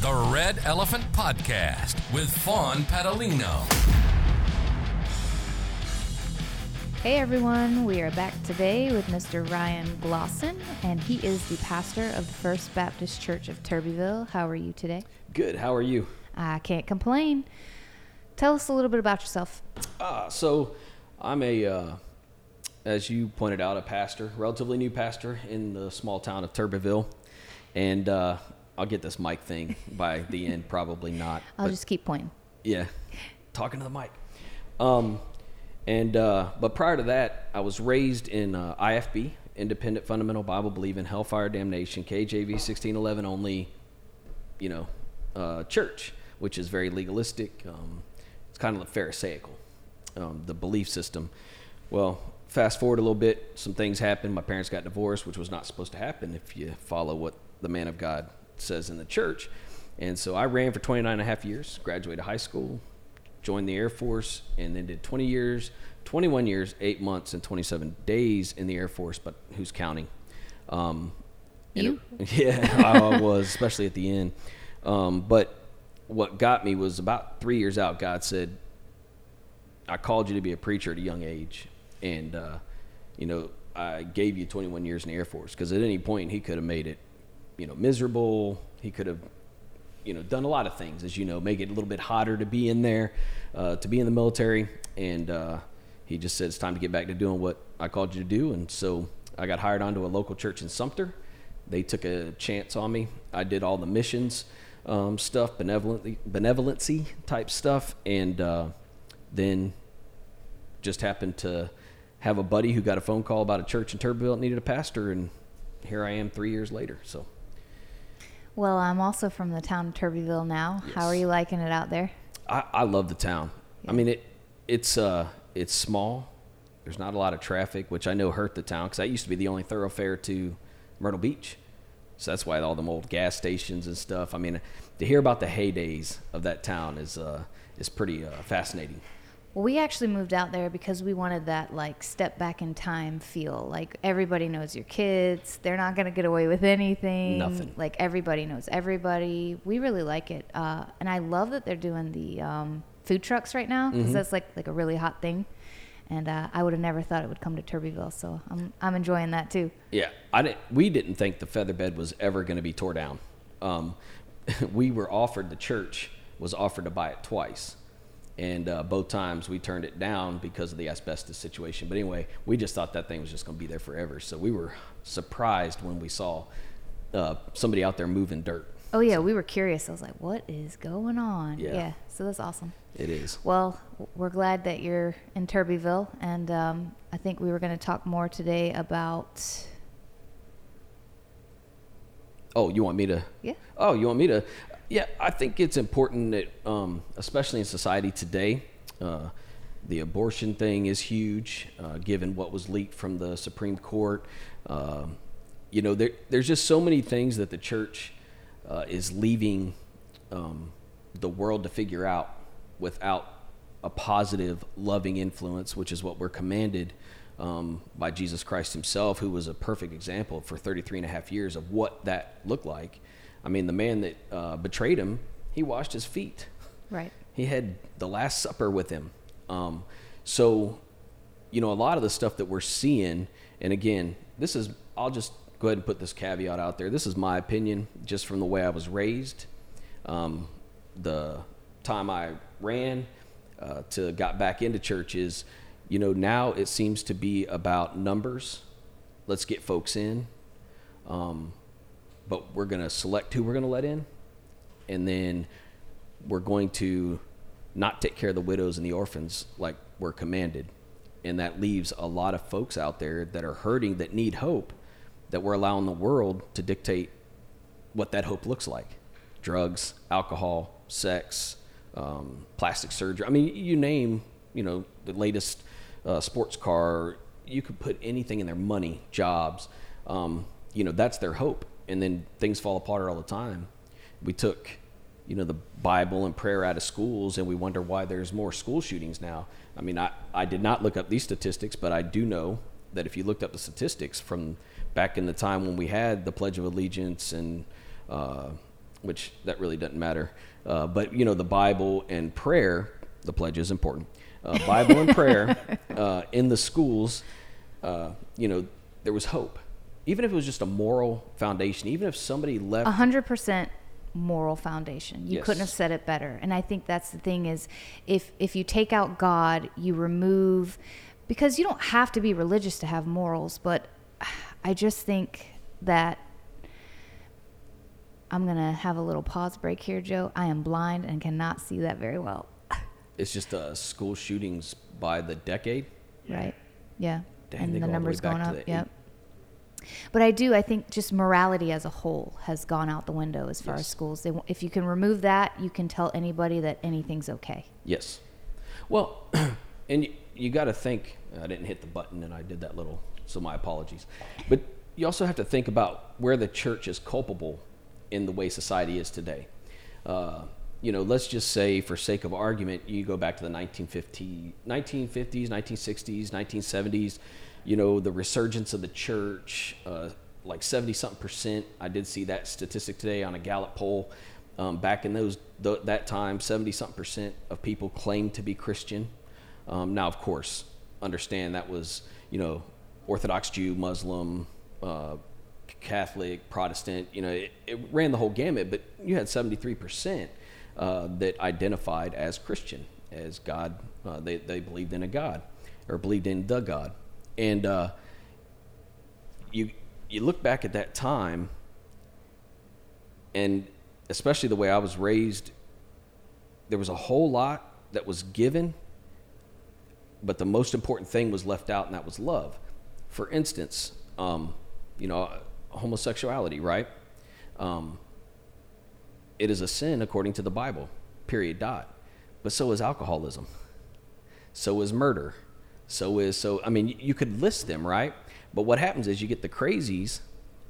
the Red Elephant Podcast with Fawn Padalino. Hey everyone, we are back today with Mr. Ryan Glosson, and he is the pastor of the First Baptist Church of Turbeville. How are you today? Good. How are you? I can't complain. Tell us a little bit about yourself. Uh, so, I'm a, uh, as you pointed out, a pastor, relatively new pastor in the small town of Turbeville. And uh, I'll get this mic thing by the end, probably not. I'll but just keep pointing. Yeah, talking to the mic. Um, and uh, but prior to that, I was raised in uh, IFB, Independent Fundamental Bible Believing Hellfire Damnation, KJV 1611 only, you know, uh, church, which is very legalistic. Um, it's kind of a Pharisaical, um, the belief system. Well, fast forward a little bit, some things happened. My parents got divorced, which was not supposed to happen if you follow what the man of God says in the church. And so I ran for 29 and a half years, graduated high school, joined the Air Force, and then did 20 years, 21 years, eight months, and 27 days in the Air Force, but who's counting? Um, You? it- yeah, I was, especially at the end. Um, but what got me was about three years out, God said, I called you to be a preacher at a young age. And, uh, you know, I gave you 21 years in the Air Force because at any point he could have made it, you know, miserable. He could have, you know, done a lot of things, as you know, make it a little bit hotter to be in there, uh, to be in the military. And uh, he just said, it's time to get back to doing what I called you to do. And so I got hired onto a local church in Sumter. They took a chance on me. I did all the missions um, stuff, benevolently, benevolency type stuff. And uh, then just happened to have a buddy who got a phone call about a church in Turbeville that needed a pastor, and here I am three years later. So Well, I'm also from the town of Turbeville now. How are you liking it out there? I, I love the town. I mean it it's uh it's small. There's not a lot of traffic, which I know hurt the town because that used to be the only thoroughfare to Myrtle Beach. So that's why all them old gas stations and stuff. I mean, to hear about the heydays of that town is uh, is pretty uh, fascinating. Well, we actually moved out there because we wanted that like step back in time feel. Like everybody knows your kids. They're not going to get away with anything. Nothing. Like everybody knows everybody. We really like it. Uh, and I love that they're doing the um, food trucks right now because that's like like a really hot thing. And uh, I would have never thought it would come to Turbeville. So I'm, I'm enjoying that too. Yeah, I didn't. We didn't think the featherbed was ever going to be tore down. Um, we were offered the church was offered to buy it twice, and uh, both times we turned it down because of the asbestos situation. But anyway, we just thought that thing was just going to be there forever. So we were surprised when we saw uh, somebody out there moving dirt. Oh, yeah. We were curious. I was like, what is going on? Yeah. So that's awesome. It is. Well, we're glad that you're in Turbeville, and um, I think we were going to talk more today about. Oh, you want me to? Yeah. Oh, you want me to? Yeah, I think it's important that, um, especially in society today, uh, the abortion thing is huge, uh, given what was leaked from the Supreme Court. Um, you know, there, there's just so many things that the church uh, is leaving um, the world to figure out without a positive, loving influence, which is what we're commanded um, by Jesus Christ himself, who was a perfect example for 33 and a half years of what that looked like. I mean, the man that uh, betrayed him, he washed his feet. Right. He had the Last Supper with him. Um, so, you know, a lot of the stuff that we're seeing, and again, this is, I'll just go ahead and put this caveat out there. This is my opinion, just from the way I was raised. Um, the time I ran uh, to got back into churches. you know, now it seems to be about numbers. Let's get folks in. Um, but we're going to select who we're going to let in. And then we're going to not take care of the widows and the orphans like we're commanded. And that leaves a lot of folks out there that are hurting, that need hope, that we're allowing the world to dictate what that hope looks like drugs, alcohol, sex, um, plastic surgery. I mean, you name, you know, the latest uh, sports car, you could put anything in there money, jobs. Um, you know, that's their hope. And then things fall apart all the time. We took, you know, the Bible and prayer out of schools, and we wonder why there's more school shootings now. I mean, I, I did not look up these statistics, but I do know that if you looked up the statistics from back in the time when we had the Pledge of Allegiance and uh, which that really doesn't matter. Uh, but you know, the Bible and prayer, the pledge is important. Uh, Bible and prayer uh, in the schools, uh, you know, there was hope. Even if it was just a moral foundation, even if somebody left A hundred percent moral foundation. You Yes. couldn't have said it better. And I think that's the thing is if if you take out God, you remove because you don't have to be religious to have morals, but I just think that I'm going to have a little pause break here, Joe. I am blind and cannot see that very well. It's just uh, school shootings by the decade. Right? Yeah. Dang, and the all the numbers going up. Yep. But I do. I think just morality as a whole has gone out the window as far as schools. They, if you can remove that, you can tell anybody that anything's okay. Yes. Well, and you, you got to think. I didn't hit the button, and I did that little. So my apologies. But you also have to think about where the church is culpable in the way society is today. Uh, you know, let's just say, for sake of argument, you go back to the 1950, 1950s, 1960s, 1970s. You know, the resurgence of the church, uh, like 70 something percent. I did see that statistic today on a Gallup poll. Um, back in those th- that time, 70 something percent of people claimed to be Christian. Um, now, of course, understand that was you know Orthodox Jew, Muslim, uh, Catholic, Protestant. You know, it, it ran the whole gamut. But you had 73 percent uh, that identified as Christian, as God. Uh, they they believed in a God, or believed in the God, and uh, you you look back at that time, and especially the way I was raised, there was a whole lot that was given, but the most important thing was left out, and that was love. For instance, um, you know, homosexuality, right? Um, it is a sin according to the Bible, period, dot. But so is alcoholism. So is murder. So is, so, I mean, you, could list them, right? But what happens is you get the crazies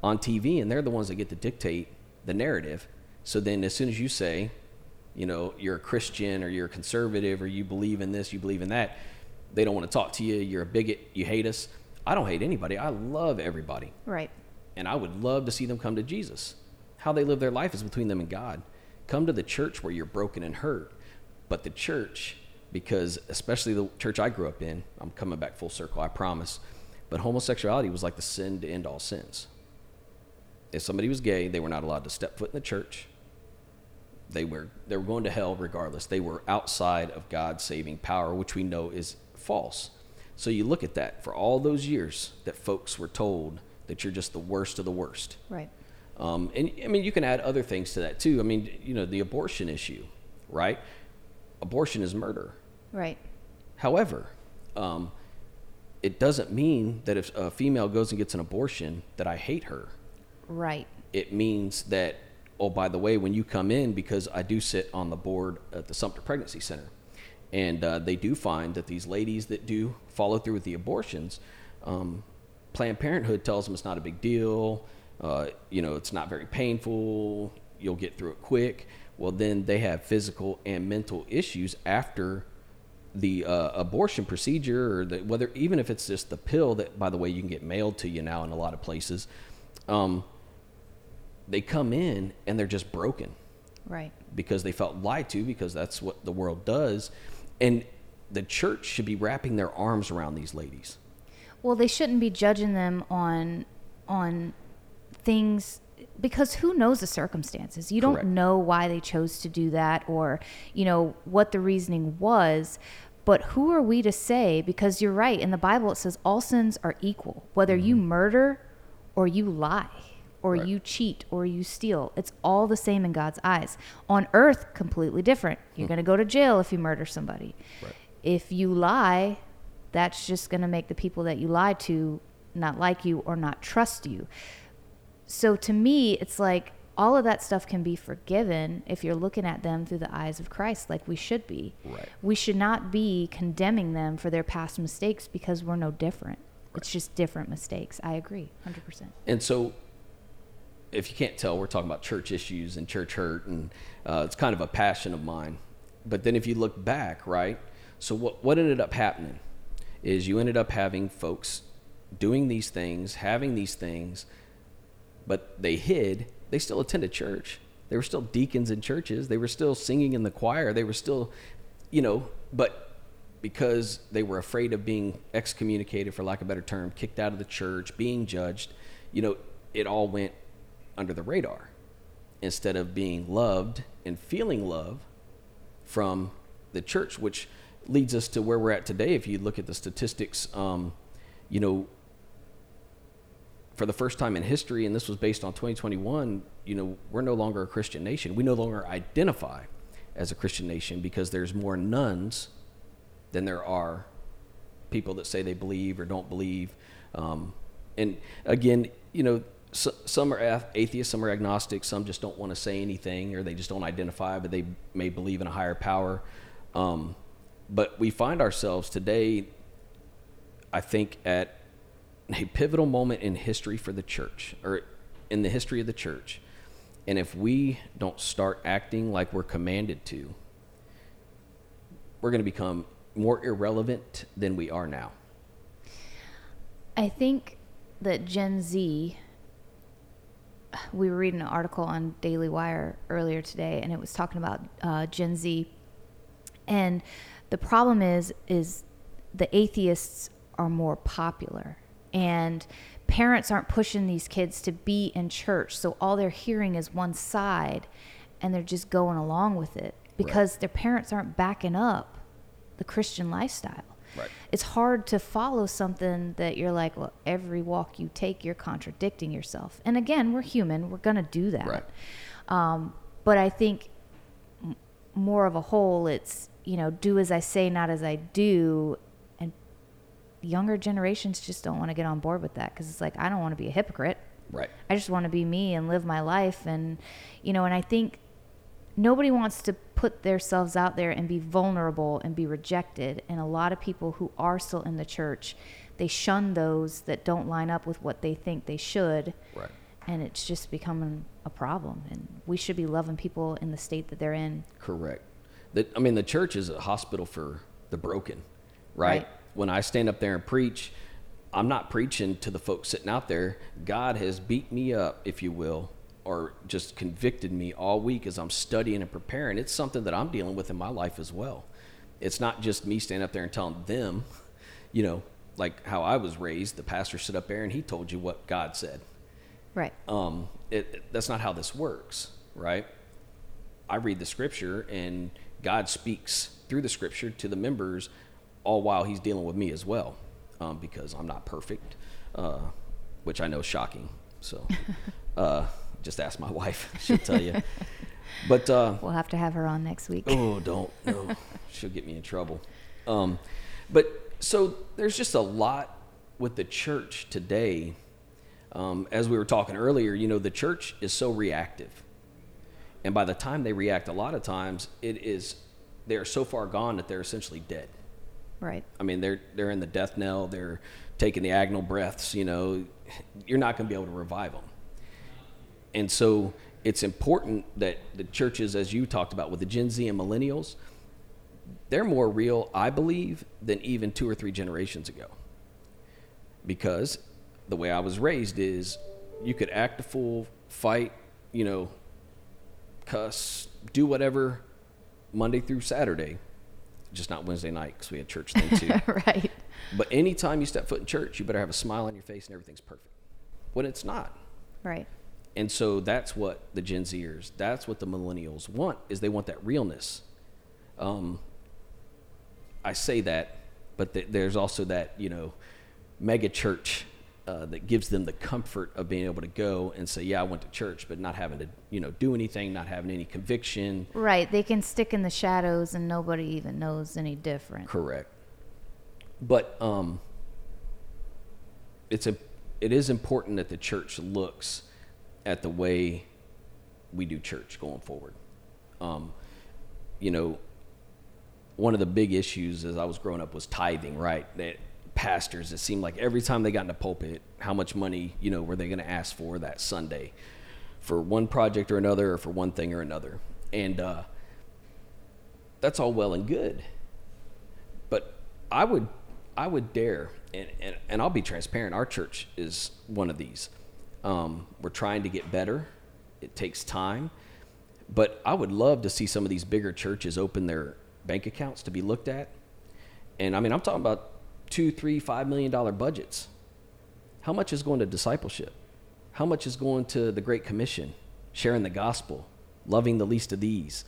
on TV, and they're the ones that get to dictate the narrative. So then, as soon as you say, you know, you're a Christian or you're a conservative or you believe in this, you believe in that, they don't want to talk to you. You're a bigot. You hate us. I don't hate anybody. I love everybody. Right. And I would love to see them come to Jesus. How they live their life is between them and God. Come to the church where you're broken and hurt. But the church, because especially the church I grew up in, I'm coming back full circle, I promise. But homosexuality was like the sin to end all sins. If somebody was gay, they were not allowed to step foot in the church. They were they were going to hell regardless. They were outside of God's saving power, which we know is false. So you look at that for all those years that folks were told that you're just the worst of the worst. Right. Um, and I mean, you can add other things to that too. I mean, you know, the abortion issue, right? Abortion is murder. Right. However, um, it doesn't mean that if a female goes and gets an abortion that I hate her. Right. It means that, oh, by the way, when you come in, because I do sit on the board at the Sumter Pregnancy Center, and uh, they do find that these ladies that do follow through with the abortions, um, Planned Parenthood tells them it's not a big deal. Uh, you know, it's not very painful. You'll get through it quick. Well, then they have physical and mental issues after the uh, abortion procedure, or the, whether even if it's just the pill that, by the way, you can get mailed to you now in a lot of places. Um, they come in and they're just broken Right. because they felt lied to because that's what the world does, and the church should be wrapping their arms around these ladies. Well, they shouldn't be judging them on on things because who knows the circumstances? You Correct. don't know why they chose to do that or, you know, what the reasoning was. But who are we to say? Because you're right. In the Bible, it says all sins are equal. Whether you murder or you lie or Mm-hmm. Right. you cheat or you steal, it's all the same in God's eyes. On earth, completely different. You're going to go to jail if you murder somebody. Right. If you lie, that's just going to make the people that you lied to not like you or not trust you. So to me, it's like all of that stuff can be forgiven if you're looking at them through the eyes of Christ, like we should be. Right. We should not be condemning them for their past mistakes because we're no different. It's just different mistakes. I agree, 100%. And so, if you can't tell, we're talking about church issues and church hurt, and uh, it's kind of a passion of mine. But then, if you look back, right? So, what, what ended up happening is you ended up having folks doing these things, having these things, but they hid. They still attended church, They were still deacons in churches. They were still singing in the choir. They were still, you know, but because they were afraid of being excommunicated, for lack of a better term, kicked out of the church, being judged, you know, it all went under the radar instead of being loved and feeling love from the church, which leads us to where we're at today. If you look at the statistics, um, you know, for the first time in history, and this was based on 2021, you know, we're no longer a Christian nation. We no longer identify as a Christian nation because there's more nones than there are people that say they believe or don't believe. Um, and again, you know, so, some are atheists, some are agnostics, some just don't want to say anything or they just don't identify, but they may believe in a higher power. Um, but we find ourselves today, I think, at a pivotal moment in history for the church or in the history of the church. And if we don't start acting like we're commanded to, we're going to become more irrelevant than we are now. I think that Gen Z we were reading an article on Daily Wire earlier today, and it was talking about uh, Gen Z. And the problem is, is the atheists are more popular, and parents aren't pushing these kids to be in church. So all they're hearing is one side, and they're just going along with it because right. their parents aren't backing up the Christian lifestyle. Right. It's hard to follow something that you're like, well, every walk you take, you're contradicting yourself. And again, we're human. We're going to do that. Right. Um, but I think m- more of a whole, it's, you know, do as I say, not as I do. Younger generations just don't want to get on board with that because it's like, I don't want to be a hypocrite. Right. I just want to be me and live my life. And, you know, and I think nobody wants to put themselves out there and be vulnerable and be rejected. And a lot of people who are still in the church, they shun those that don't line up with what they think they should. Right. And it's just becoming a problem. And we should be loving people in the state that they're in. Correct. That I mean, the church is a hospital for the broken, right? Right. When I stand up there and preach, I'm not preaching to the folks sitting out there. God has beat me up, if you will, or just convicted me all week as I'm studying and preparing. It's something that I'm dealing with in my life as well. It's not just me standing up there and telling them, you know, like how I was raised. The pastor stood up there and he told you what God said. Right. Um, it, it, that's not how this works, right? I read the scripture and God speaks through the scripture to the members, all while He's dealing with me as well, um, because I'm not perfect, uh, which I know is shocking. So, uh, just ask my wife; she'll tell you. But uh, we'll have to have her on next week. oh, don't no, she'll get me in trouble. Um, but so there's just a lot with the church today. Um, as we were talking earlier, you know, the church is so reactive, and by the time they react, a lot of times it is they are so far gone that they're essentially dead. Right. I mean, they're they're in the death knell. They're taking the agonal breaths. You know, you're not going to be able to revive them. And so it's important that the churches, as you talked about with the Gen Z and millennials, they're more real, I believe, than even two or three generations ago. Because the way I was raised is you could act a fool, fight, you know, cuss, do whatever Monday through Saturday, just not Wednesday night because we had church then too. right. But anytime you step foot in church, you better have a smile on your face and everything's perfect. When it's not. Right. And so that's what the Gen Zers, that's what the millennials want, is they want that realness. Um, I say that, but th- there's also that you know, mega church uh, that gives them the comfort of being able to go and say, "Yeah, I went to church," but not having to you know do anything, not having any conviction. Right. They can stick in the shadows and nobody even knows any different. Correct. But um, it's a it is important that the church looks at the way we do church going forward. Um, you know, one of the big issues as I was growing up was tithing, right? That pastors, it seemed like every time they got in the pulpit, how much money, you know, were they going to ask for that Sunday for one project or another or for one thing or another. And uh, that's all well and good. But I would, I would dare, and, and, and I'll be transparent, our church is one of these. Um, we're trying to get better. It takes time. But I would love to see some of these bigger churches open their bank accounts to be looked at. And I mean, I'm talking about two, three, five million dollar budgets. How much is going to discipleship? How much is going to the Great Commission, sharing the gospel, loving the least of these,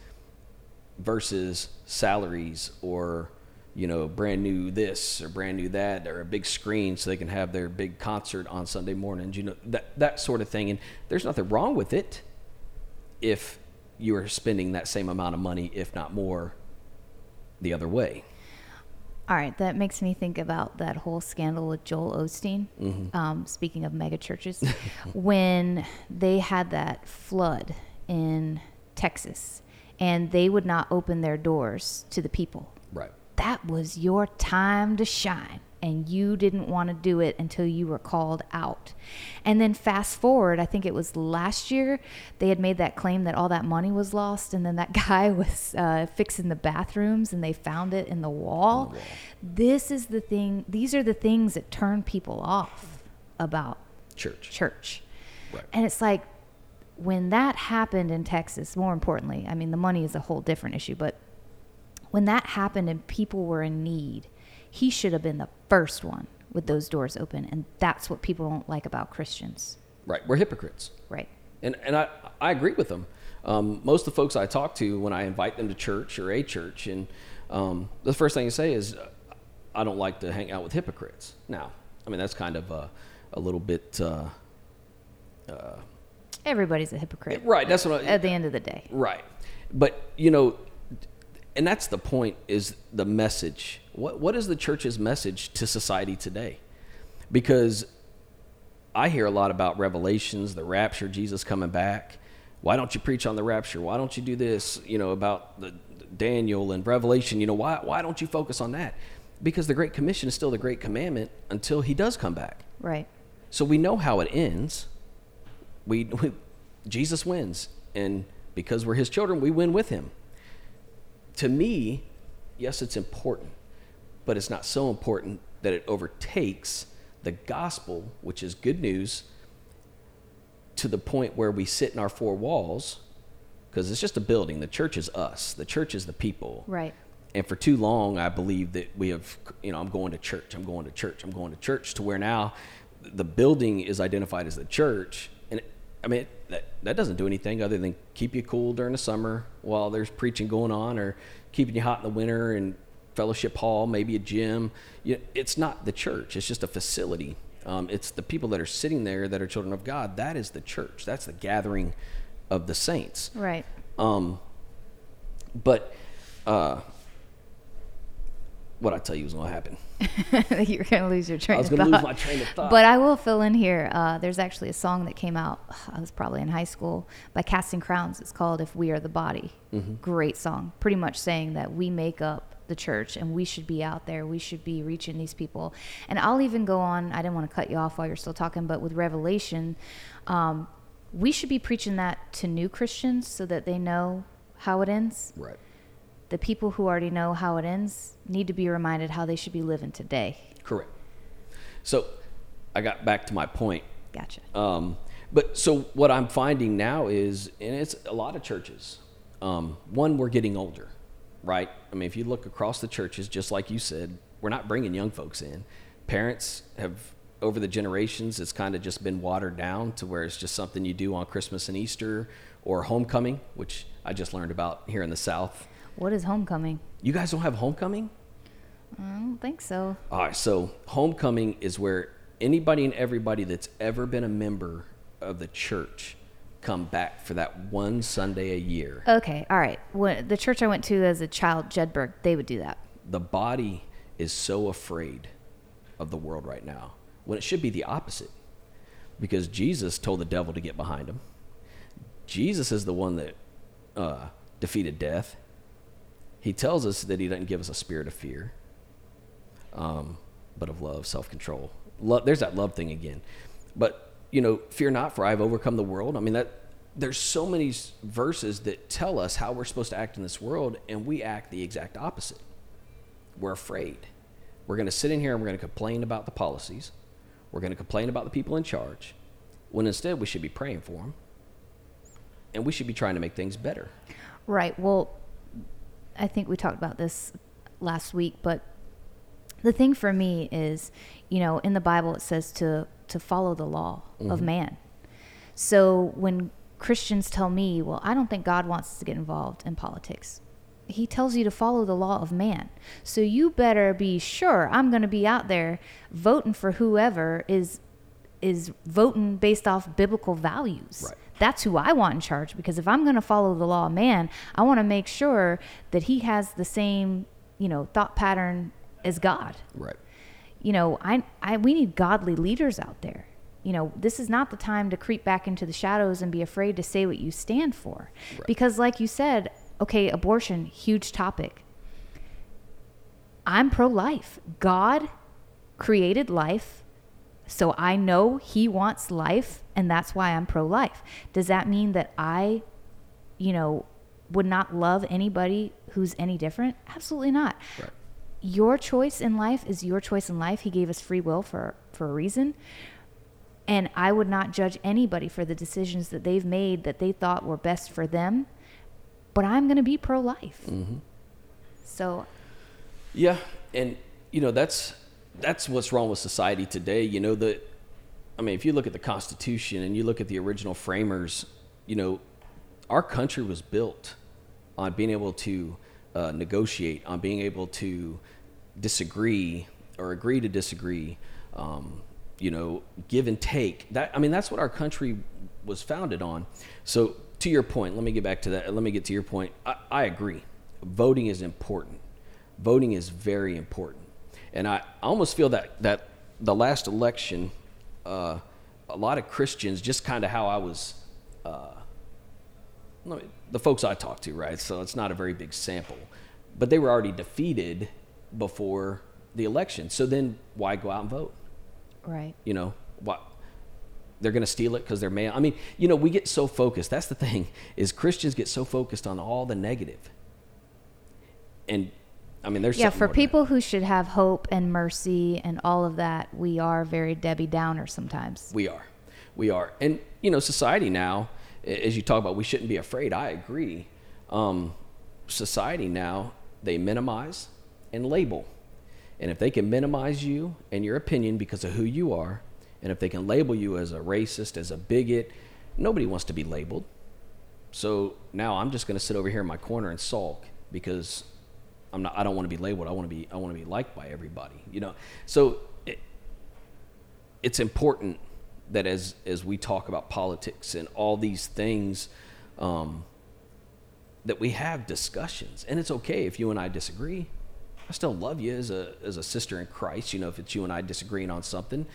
versus salaries or you know brand new this or brand new that or a big screen so they can have their big concert on Sunday mornings. You know that that sort of thing. And there's nothing wrong with it if you are spending that same amount of money, if not more, the other way. All right, that makes me think about that whole scandal with Joel Osteen. Mm-hmm. Um, speaking of mega churches, when they had that flood in Texas, and they would not open their doors to the people. Right. That was your time to shine, and you didn't want to do it until you were called out. And then fast forward, I think it was last year, they had made that claim that all that money was lost, and then that guy was uh, fixing the bathrooms, and they found it in the wall. This is the thing; these are the things that turn people off about Church. church. Right. And it's like when that happened in Texas, more importantly, I mean, the money is a whole different issue, but when that happened and people were in need, he should have been the first one with those doors open. And that's what people don't like about Christians. Right. We're hypocrites. Right. And, and I, I agree with them. Um, most of the folks I talk to when I invite them to church or a church, and um, the first thing you say is, uh, I don't like to hang out with hypocrites. Now, I mean, that's kind of a, a little bit, uh, Everybody's a hypocrite. right. That's what I, At the end of the day. Right. But, you know, and that's the point is the message. What what is the church's message to society today? Because I hear a lot about revelations, the rapture, Jesus coming back. Why don't you preach on the rapture? Why don't you do this, you know, about the Daniel and Revelation, you know, why why don't you focus on that? Because the great commission is still the great commandment until he does come back. Right. So we know how it ends. We, we Jesus wins, and because we're his children, we win with him. To me, yes, it's important, but it's not so important that it overtakes the gospel, which is good news, to the point where we sit in our four walls, because it's just a building. The church is us. The church is the people. Right. And for too long, I believe that we have, you know, I'm going to church, I'm going to church, I'm going to church, to where now the building is identified as the church. And it, I mean, that, that doesn't do anything other than keep you cool during the summer while there's preaching going on, or keeping you hot in the winter and fellowship hall, maybe a gym. You it's not the church, it's just a facility. Um, it's the people that are sitting there that are children of God. That is the church, that's the gathering of the saints. Right. Um, but uh, what I tell you is going to happen. You're going to lose your train I was going to lose my train of thought. But I will fill in here. Uh, there's actually a song that came out, I was probably in high school, by Casting Crowns. It's called If We Are the Body. Mm-hmm. Great song. Pretty much saying that we make up the church and we should be out there. We should be reaching these people. And I'll even go on, I didn't want to cut you off while you're still talking, but with Revelation, um, we should be preaching that to new Christians so that they know how it ends. right. The people who already know how it ends need to be reminded how they should be living today. Correct. So I got back to my point. Gotcha. Um, but so what I'm finding now is, and it's a lot of churches. Um, one, we're getting older, right? I mean, if you look across the churches, just like you said, we're not bringing young folks in. Parents have, over the generations, it's kind of just been watered down to where it's just something you do on Christmas and Easter or homecoming, which I just learned about here in the South. What is homecoming? You guys don't have homecoming? I don't think so. All right, so homecoming is where anybody and everybody that's ever been a member of the church come back for that one Sunday a year. Okay, all right. When, the church I went to as a child, Jedburg, they would do that. The body is so afraid of the world right now when it should be the opposite. Because Jesus told the devil to get behind him. Jesus is the one that uh, defeated death. He tells us that he doesn't give us a spirit of fear, um, but of love, self control. Love, there's that love thing again. But, you know, fear not, for I have overcome the world. I mean, that there's so many verses that tell us how we're supposed to act in this world, and we act the exact opposite. We're afraid. We're going to sit in here and we're going to complain about the policies. We're going to complain about the people in charge, when instead we should be praying for them. and we should be trying to make things better. Right. Well, I think we talked about this last week, but the thing for me is, you know, in the Bible it says to to follow the law of mm-hmm. man. So when Christians tell me, well, I don't think God wants us to get involved in politics. He tells you to follow the law of man. So you better be sure I'm going to be out there voting for whoever is is voting based off biblical values. Right. That's who I want in charge because if I'm going to follow the law of man, I want to make sure that he has the same, you know, thought pattern as God Right. You know, I, I, we need godly leaders out there. You know, this is not the time to creep back into the shadows and be afraid to say what you stand for. Right. Because, like you said, okay, abortion, huge topic. I'm pro life. God created life, so I know He wants life, and that's why I'm pro life. Does that mean that I, you know, would not love anybody who's any different? Absolutely not Right. Your choice in life is your choice in life. He gave us free will for for a reason. And I would not judge anybody for the decisions that they've made that they thought were best for them. But I'm going to be pro life. Mm-hmm. So, Yeah, and you know that's that's what's wrong with society today. You know that I mean, if you look at the Constitution and you look at the original framers, you know, our country was built on being able to uh, negotiate, on being able to disagree or agree to disagree. Um, you know, give and take. That I mean, that's what our country was founded on. So, to your point, let me get back to that. Let me get to your point. I, I agree. Voting is important. Voting is very important, and I, almost feel that that the last election, uh, a lot of Christians, just kind of how I was. Uh, let me- the folks I talked to, right? So it's not a very big sample, but they were already defeated before the election. So then, why go out and vote? right. you know what they're going to steal it because they're male i mean you know we get so focused that's the thing is christians get so focused on all the negative. and i mean there's Yeah, for people who should have hope and mercy and all of that, we are very Debbie Downer sometimes. we are we are and you know society now as you talk about we shouldn't be afraid. I agree. Um, society now they minimize and label. And if they can minimize you and your opinion because of who you are and if they can label you as a racist as a bigot nobody wants to be labeled. So now i'm just going to sit over here in my corner and sulk because i'm not i don't want to be labeled. I want to be i want to be liked by everybody you know? So it, it's important that as as we talk about politics and all these things um, that we have discussions. And it's okay if you and i disagree. I still love you as a as a sister in christ you know if it's you and i disagreeing on something.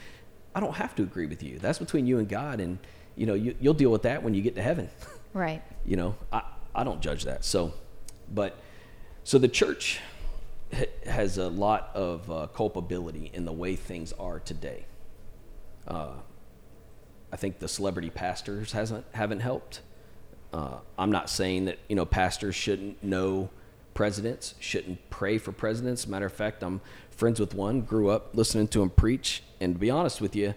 I don't have to agree with you. That's between you and god and you know you, you'll deal with that when you get to heaven. Right. you know i i don't judge that. So but so the church has a lot of uh, culpability in the way things are today. Uh, I think the celebrity pastors hasn't haven't helped. Uh, I'm not saying that you know pastors shouldn't know presidents, shouldn't pray for presidents. Matter of fact, I'm friends with one, grew up listening to him preach, and to be honest with you,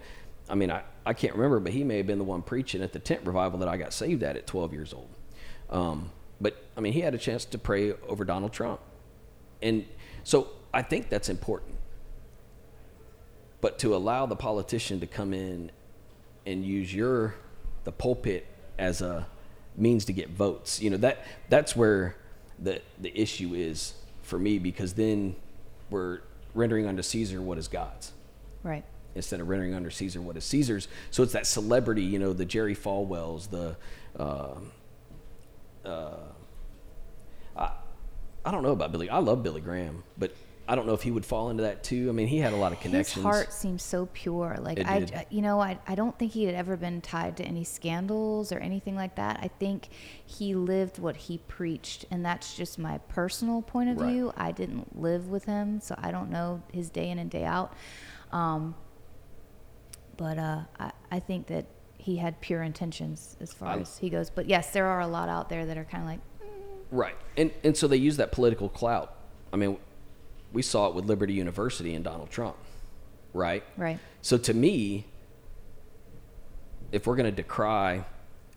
I mean I, I can't remember, but he may have been the one preaching at the tent revival that I got saved at at 12 years old. Um, but I mean he had a chance to pray over Donald Trump, and so I think that's important. But to allow the politician to come in and use your the pulpit as a means to get votes, you know that that's where the the issue is for me because then we're rendering unto Caesar what is God's Right. instead of rendering under Caesar what is Caesar's. So it's that celebrity, you know, the Jerry Falwells, the uh, uh, I I don't know about Billy. I love Billy Graham, but I don't know if he would fall into that too. I mean, he had a lot of connections. His heart seems so pure. Like It I, did. you know, I, I don't think he had ever been tied to any scandals or anything like that. I think he lived what he preached, and that's just my personal point of Right. view. I didn't live with him, so I don't know his day in and day out. Um, but uh, I, I think that he had pure intentions as far I- as he goes. But yes, there are a lot out there that are kind of like, Right. And and so they use that political clout. I mean, we saw it with Liberty University and Donald Trump. Right? right, So to me, if we're going to decry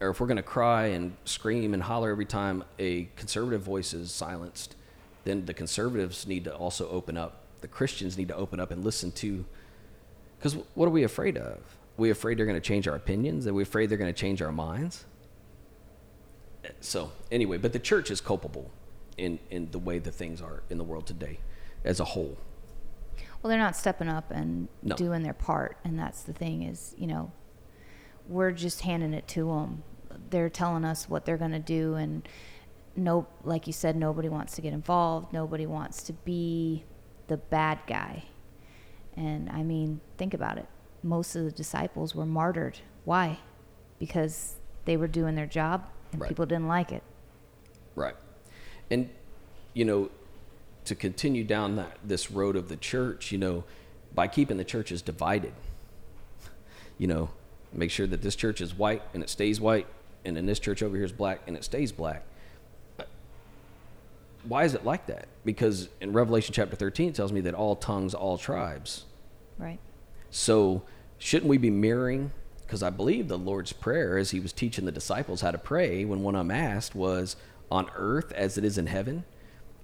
or if we're going to cry and scream and holler every time a conservative voice is silenced, then the conservatives need to also open up. The Christians need to open up and listen to. Because what are we afraid of? Are we afraid they're going to change our opinions? Are we afraid they're going to change our minds? So anyway, but the church is culpable in in the way that things are in the world today, as a whole. Well, they're not stepping up and No. doing their part, and that's the thing is, you know, we're just handing it to them. They're telling us what they're going to do, and no, like you said, nobody wants to get involved. Nobody wants to be the bad guy. And I mean, think about it. Most of the disciples were martyred. Why? Because they were doing their job, and Right. people didn't like it. Right. And, you know, to continue down that, this road of the church, you know, by keeping the churches divided, you know, make sure that this church is white and it stays white, and then this church over here is black and it stays black. Why is it like that? Because in Revelation chapter 13, it tells me that all tongues, all tribes. Right. So, shouldn't we be mirroring? Because I believe the Lord's Prayer, as he was teaching the disciples how to pray, when one of them asked, was on earth as it is in heaven.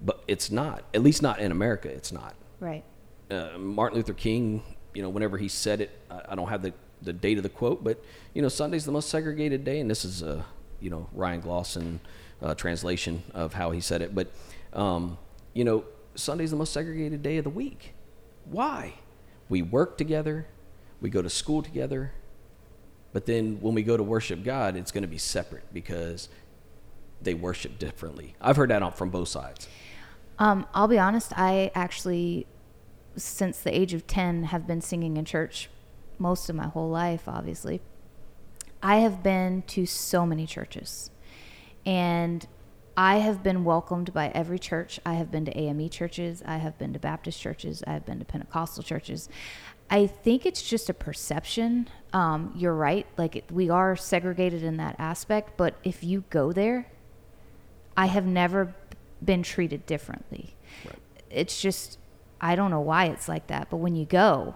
But it's not, at least not in America, it's not. Right. Uh, Martin Luther King, you know, whenever he said it, I, I don't have the, the date of the quote, but, you know, Sunday's the most segregated day. And this is, a, you know, Ryan Glosson uh, translation of how he said it. But, um, you know, Sunday's the most segregated day of the week. Why? We work together, we go to school together, but then when we go to worship God, it's going to be separate because they worship differently. I've heard that on, from both sides. Um, I'll be honest, I actually, since the age of 10, have been singing in church most of my whole life, obviously. I have been to so many churches. And I have been welcomed by every church. I have been to AME churches. I have been to Baptist churches. I have been to Pentecostal churches. I think it's just a perception. Um, you're right. Like, we are segregated in that aspect. But if you go there, I have never been treated differently. It's just I don't know why it's like that, but when you go,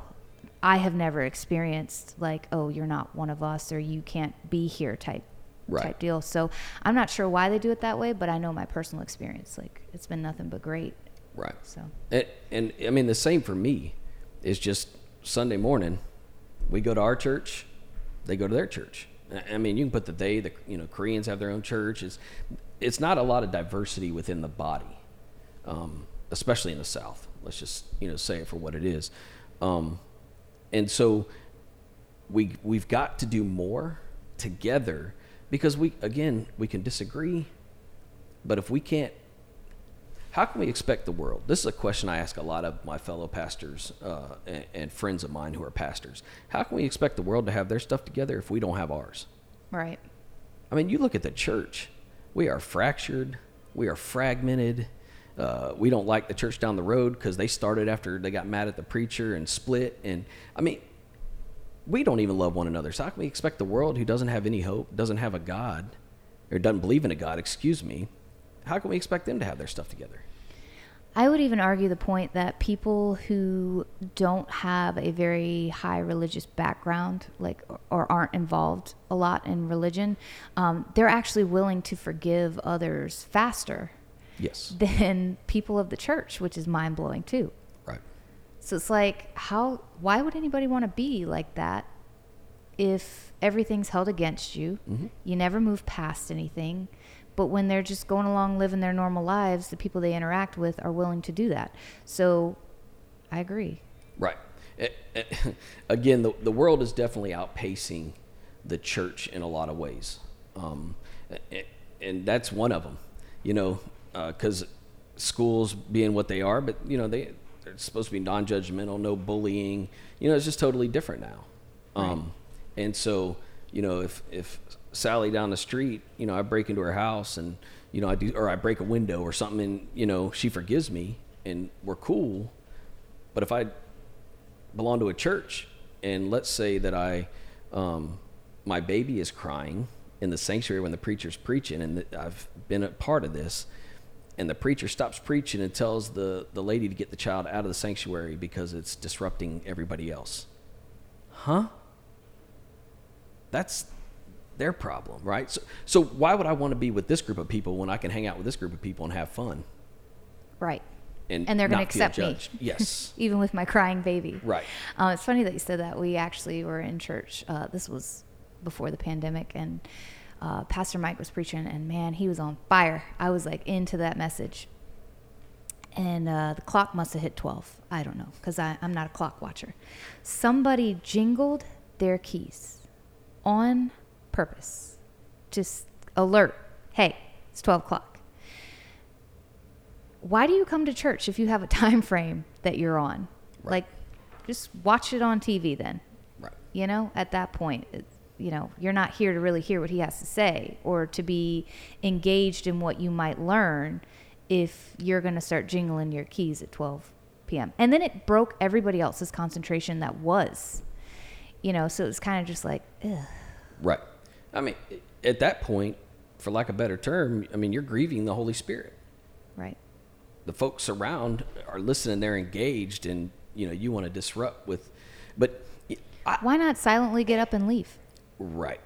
I have never experienced like, oh, you're not one of us or you can't be here type Right. type deal. So I'm not sure why they do it that way, but I know my personal experience. Like it's been nothing but great. Right. So And, and I mean, the same for me is just Sunday morning, we go to our church, they go to their church. I- mean, you can put the they, the you know Koreans have their own church. It's, it's not a lot of diversity within the body, um, especially in the South. Let's just you know say it for what it is. Um, and so we we've got to do more together because we again we can disagree, but if we can't how can we expect the world? This is a question I ask a lot of my fellow pastors uh, and, and friends of mine who are pastors. How can we expect the world to have their stuff together if we don't have ours? right. I mean, you look at the church, we are fractured, we are fragmented. Uh, we don't like the church down the road because they started after they got mad at the preacher and split. And I mean, we don't even love one another. So how can we expect the world who doesn't have any hope, doesn't have a God, or doesn't believe in a God, excuse me, how can we expect them to have their stuff together? I would even argue the point that people who don't have a very high religious background, like or aren't involved a lot in religion, um, they're actually willing to forgive others faster Yes. than people of the church, which is mind blowing too. Right. So it's like, how? Why would anybody want to be like that if everything's held against you? You never move past anything. But when they're just going along living their normal lives, the people they interact with are willing to do that. So I agree. Right. Eh, eh, Again, the, the world is definitely outpacing the church in a lot of ways. Um, eh, and that's one of them, you know, because schools being what they are, but, you know, they, they're supposed to be non judgmental, no bullying. You know, it's just totally different now. Um, and so, you know, if, if Sally down the street, you know, I break into her house and, you know, I do, or I break a window or something and, you know, she forgives me and we're cool. But if I belong to a church and let's say that I, um, my baby is crying in the sanctuary when the preacher's preaching and I've been a part of this and the preacher stops preaching and tells the, the lady to get the child out of the sanctuary because it's disrupting everybody else. Huh? That's their problem, right? So, so why would I want to be with this group of people when I can hang out with this group of people and have fun? Right. And, And they're not feel accept me. Yes. Even with my crying baby. Right. Um, it's funny that you said that. We actually were in church. Uh, this was before the pandemic, and uh, Pastor Mike was preaching, and man, he was on fire. I was like into that message. And uh, the clock must have hit 12. I don't know, because I'm not a clock watcher. Somebody jingled their keys on purpose. Just alert. Hey, it's 12 o'clock. Why do you come to church if you have a time frame that you're on? Right. Like, just watch it on TV then. Right. You know, at that point, it, you know, you're not here to really hear what he has to say or to be engaged in what you might learn if you're going to start jingling your keys at 12 p.m. And then it broke everybody else's concentration that was, you know, so it's kind of just like, ugh. Right. I mean, at that point, for lack of a better term, I mean, you're grieving the Holy Spirit. right. The folks around are listening, they're engaged, and you know, you want to disrupt with, but I, Why not silently get up and leave? Right.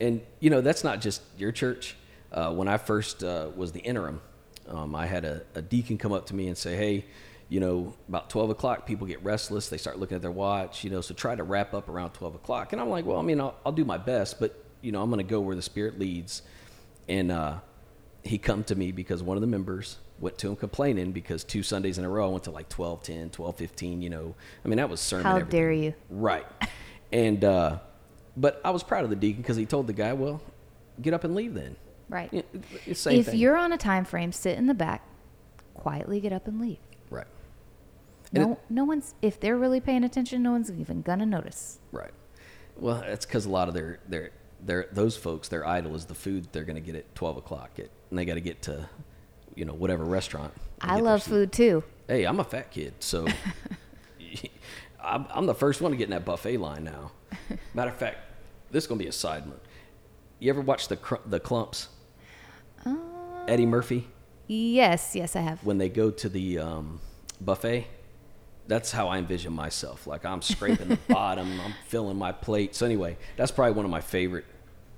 And, you know, that's not just your church. Uh, when I first uh, was the interim, um, I had a, a deacon come up to me and say, hey, you know, about 12 o'clock, people get restless. They start looking at their watch, you know, so try to wrap up around 12 o'clock. And I'm like, well, I mean, I'll, I'll do my best, but, you know, I'm going to go where the Spirit leads. And uh, he come to me because one of the members went to him complaining because two Sundays in a row I went to like 12, 10, 12, 15, you know. I mean, that was sermon. How everything. dare you. Right. And, uh, but I was proud of the deacon because he told the guy, well, get up and leave then. Right. Yeah, It's same if thing. you're on a time frame, sit in the back, quietly get up and leave. right. And No, it- no one's if they're really paying attention, no one's even gonna notice. Right. Well, that's because a lot of their their their those folks their idol is the food they're going to get at twelve o'clock, at, and they got to get to, you know, whatever restaurant. I love food too. Hey, I'm a fat kid, so I'm, I'm the first one to get in that buffet line now. Matter of fact, this is going to be a side note. You ever watch the cr- the Klumps? Uh, Eddie Murphy yes, yes, I have. when they go to the um, buffet. That's how I envision myself. Like I'm scraping the bottom, I'm filling my plate. So anyway, that's probably one of my favorite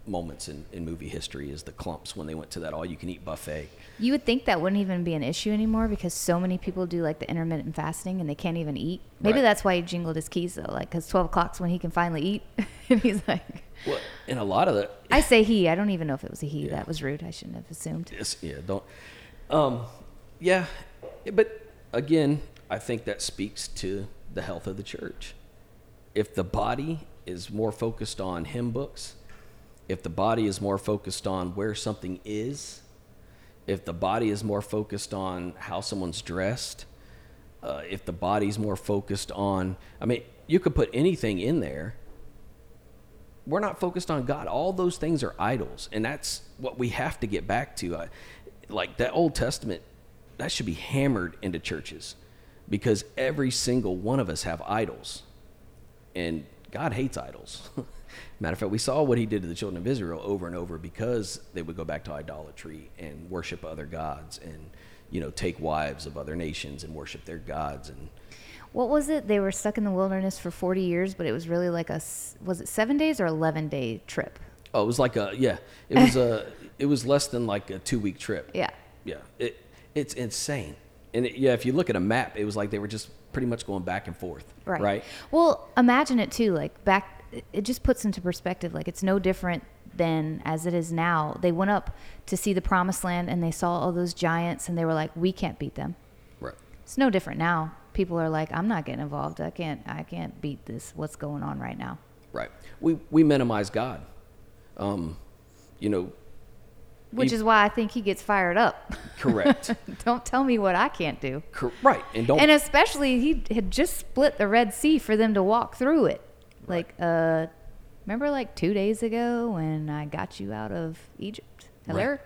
moments in, in movie history is the Klumps when they went to that all you can eat buffet. You would think that wouldn't even be an issue anymore because so many people do like the intermittent fasting and they can't even eat. Maybe Right. that's why he jingled his keys though, like because twelve o'clock's when he can finally eat, and he's like, Well, and a lot of the I say he. I don't even know if it was a he. Yeah. That was rude. I shouldn't have assumed. Yes, yeah, don't. Um, yeah, but again, I think that speaks to the health of the church. If the body is more focused on hymn books, if the body is more focused on where something is, if the body is more focused on how someone's dressed, uh, if the body's more focused on, I mean, you could put anything in there we're not focused on God. All those things are idols, and that's what we have to get back to. I, like that Old Testament, that should be hammered into churches, because every single one of us have idols, and God hates idols. Matter of fact, we saw what He did to the children of Israel over and over because they would go back to idolatry and worship other gods, and you know take wives of other nations and worship their gods and What was it? They were stuck in the wilderness for forty years, but it was really like a was it seven days or eleven day trip? Oh, it was like a yeah. It was a it was less than like a two week trip. Yeah. Yeah. It it's insane. And it, yeah, if you look at a map, it was like they were just pretty much going back and forth. Right. Right. Well, imagine it too. Like back, it just puts into perspective. Like it's no different than as it is now. They went up to see the promised land and they saw all those giants and they were like, we can't beat them. Right. It's no different now. People are like, I'm not getting involved. I can't. I can't beat this. What's going on right now? Right. We we minimize God. Um, you know, Which is why I think he gets fired up. correct. Don't tell me what I can't do. Cor- right. And don't And especially he had just split the Red Sea for them to walk through it. Like, uh, remember like two days ago when I got you out of Egypt? Hello? Right.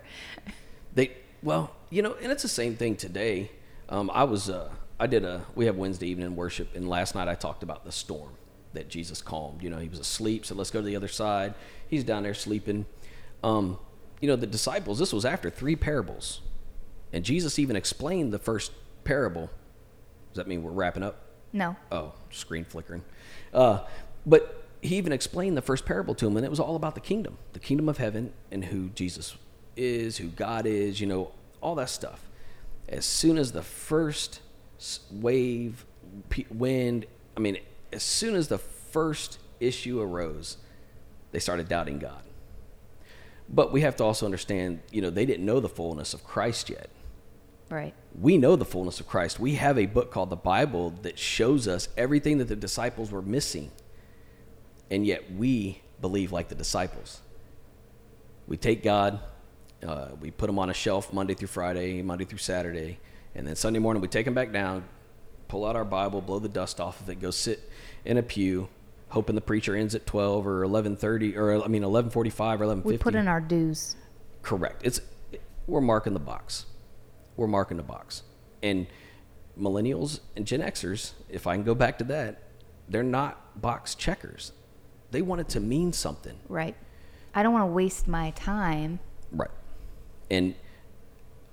They well, you know, and it's the same thing today. Um, I was uh, I did a we have Wednesday evening worship, and last night I talked about the storm that Jesus calmed. You know, he was asleep, so let's go to the other side. He's down there sleeping. Um, you know, the disciples. This was after three parables, and Jesus even explained the first parable. Does that mean we're wrapping up? No. Oh, screen flickering. Uh, but he even explained the first parable to him, and it was all about the kingdom, the kingdom of heaven, and who Jesus is, who God is, you know, all that stuff. As soon as the first wave, wind, I mean, as soon as the first issue arose, they started doubting God. But we have to also understand, you know, they didn't know the fullness of Christ yet. Right. We know the fullness of Christ. We have a book called the Bible that shows us everything that the disciples were missing. And yet we believe like the disciples. We take God, uh, we put him on a shelf Monday through Friday, Monday through Saturday, and then Sunday morning we take him back down, pull out our Bible, blow the dust off of it, go sit in a pew, hoping the preacher ends at 12 or 11:30 or I mean 11:45 or 11:50. We put in our dues. Correct. It's we're marking the box. We're marking the box. And millennials and Gen Xers, if I can go back to that, they're not box checkers. They want it to mean something. Right. I don't want to waste my time Right. And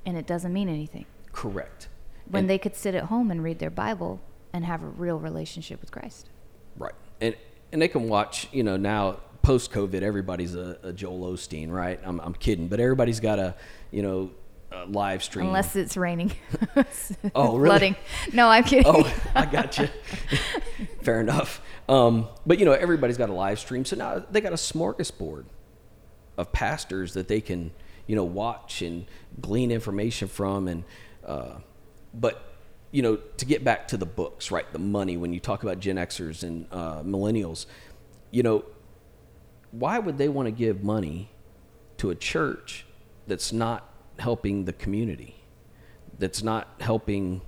and it doesn't mean anything. correct. When And- they could sit at home and read their Bible and have a real relationship with Christ. Right. And and they can watch, you know, now post COVID, everybody's a, a Joel Osteen, right? I'm, I'm kidding, but everybody's got a, you know, a live stream. Unless it's raining. Oh, really? Flooding. No, I'm kidding. Oh, I got you. Fair enough. Um, but you know, everybody's got a live stream, so now they got a smorgasbord of pastors that they can, you know, watch and glean information from, and uh, but you know, to get back to the books, right? The money when you talk about Gen Xers and uh, millennials, you know, why would they want to give money to a church that's not helping the community? That's not helping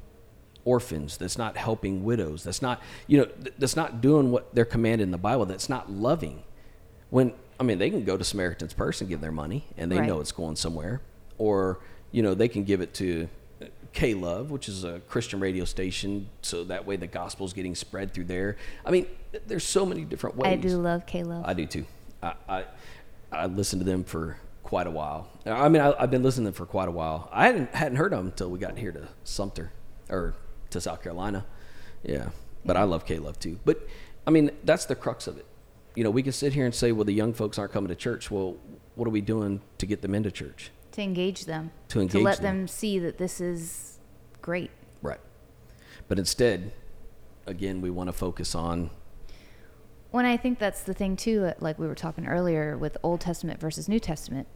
orphans that's not helping widows that's not you know th- that's not doing what they're commanded in the bible that's not loving when i mean they can go to samaritan's purse and give their money and they Right. know it's going somewhere or you know they can give it to k love which is a christian radio station so that way the gospel's getting spread through there i mean there's so many different ways I do love K Love. I do too. I, I I listened to them for quite a while. I mean, I, I've been listening to them for quite a while. I hadn't hadn't heard of them until we got here to Sumter or to South Carolina. Yeah, but I love K Love too. But I mean, that's the crux of it. You know, we can sit here and say, well, the young folks aren't coming to church. Well, what are we doing to get them into church? To engage them. To engage let them. them see that this is great. Right. But instead, again, we want to focus on When I think that's the thing too, uh, like we were talking earlier with Old Testament versus New Testament.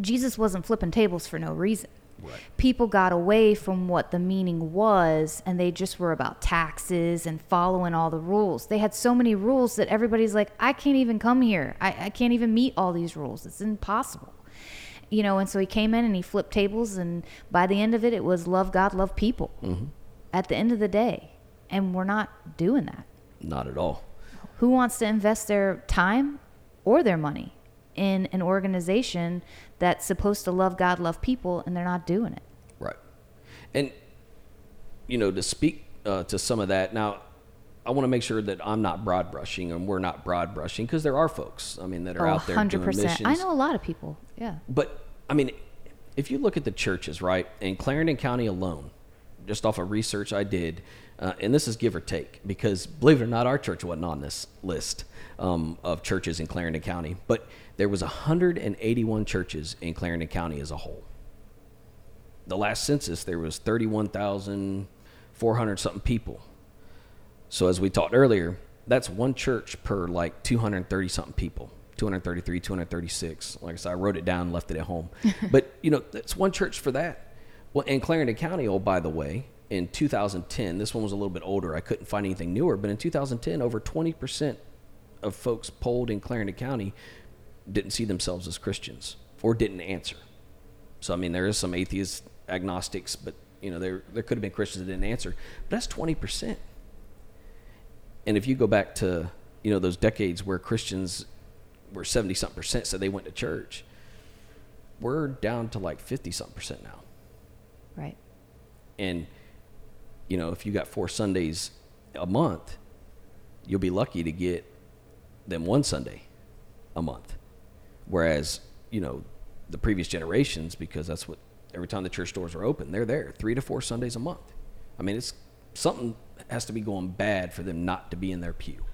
Jesus wasn't flipping tables for no reason. Right. People got away from what the meaning was and they just were about taxes and following all the rules. They had so many rules that everybody's like, I can't even come here. I, I can't even meet all these rules. It's impossible. You know, and so he came in and he flipped tables, and by the end of it, it was love God, love people. At the end of the day. And we're not doing that not at all. who wants to invest their time or their money in an organization that's supposed to love God, love people, and they're not doing it? Right. And, you know, to speak uh, to some of that, now, I want to make sure that I'm not broad brushing and we're not broad brushing because there are folks, I mean, that are Oh, out there doing missions. I know a lot of people. Yeah. But, I mean, if you look at the churches, right, in Clarendon County alone, just off of research I did, uh, and this is give or take, because believe it or not, our church wasn't on this list um, of churches in Clarendon County, but there was 181 churches in Clarendon County as a whole. The last census, there was 31,400 something people. So as we talked earlier, that's one church per like 230 something people. 233, 236. Like I said, I wrote it down, left it at home. but you know, that's one church for that. Well, in Clarendon County, oh by the way, in 2010, this one was a little bit older. I couldn't find anything newer, but in 2010, over 20% of folks polled in Clarendon County didn't see themselves as Christians or didn't answer. So I mean, there is some atheists, agnostics, but you know, there there could have been Christians that didn't answer. But that's 20%. And if you go back to you know those decades where Christians were 70 something percent said they went to church, we're down to like 50 something percent now. Right. And you know, if you got four Sundays a month, you'll be lucky to get them one Sunday a month. Whereas, you know, the previous generations, because that's what every time the church doors are open, they're there three to four Sundays a month. I mean, it's something has to be going bad for them not to be in their pew.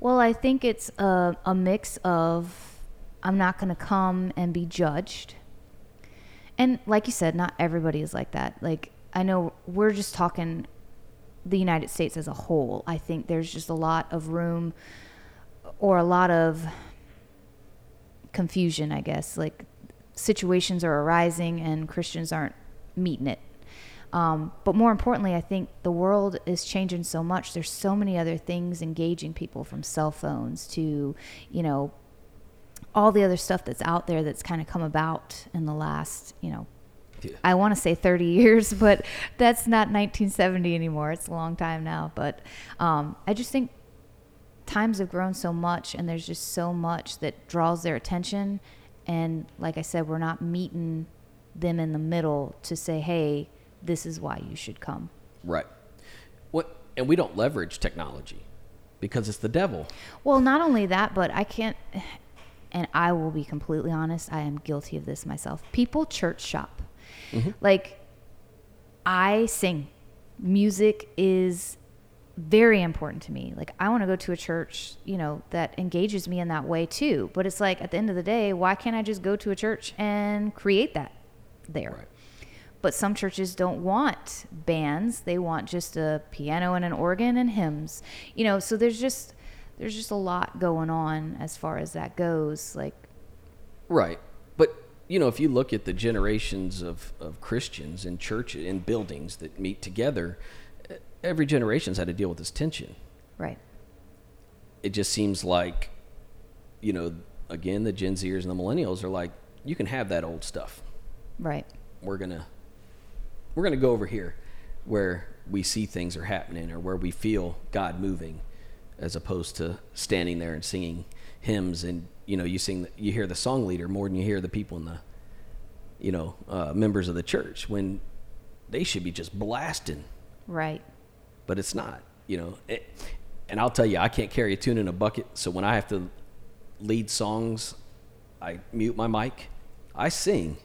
Well, I think it's a, a mix of I'm not going to come and be judged. And like you said, not everybody is like that. Like, I know we're just talking the United States as a whole. I think there's just a lot of room or a lot of confusion, I guess. Like, situations are arising and Christians aren't meeting it. Um, but more importantly, I think the world is changing so much. There's so many other things engaging people from cell phones to, you know, all the other stuff that's out there that's kind of come about in the last, you know, Yeah. I want to say 30 years, but that's not 1970 anymore. It's a long time now. But um, I just think times have grown so much, and there's just so much that draws their attention. And like I said, we're not meeting them in the middle to say, hey, this is why you should come. Right. What? And we don't leverage technology because it's the devil. Well, not only that, but I can't, and I will be completely honest, I am guilty of this myself. People church shop. Mm-hmm. Like, I sing. Music is very important to me. Like, I want to go to a church, you know, that engages me in that way too. But it's like, at the end of the day, why can't I just go to a church and create that there? Right. But some churches don't want bands. They want just a piano and an organ and hymns. You know, so there's just there's just a lot going on as far as that goes. Like Right. But you know, if you look at the generations of, of Christians in church in buildings that meet together, every generation's had to deal with this tension. right. It just seems like, you know, again, the Gen Zers and the millennials are like, you can have that old stuff. Right. We're gonna we're gonna go over here where we see things are happening or where we feel God moving, as opposed to standing there and singing hymns and you know you sing you hear the song leader more than you hear the people in the you know uh, members of the church when they should be just blasting Right. but it's not you know it, and i'll tell you i can't carry a tune in a bucket so when i have to lead songs i mute my mic i sing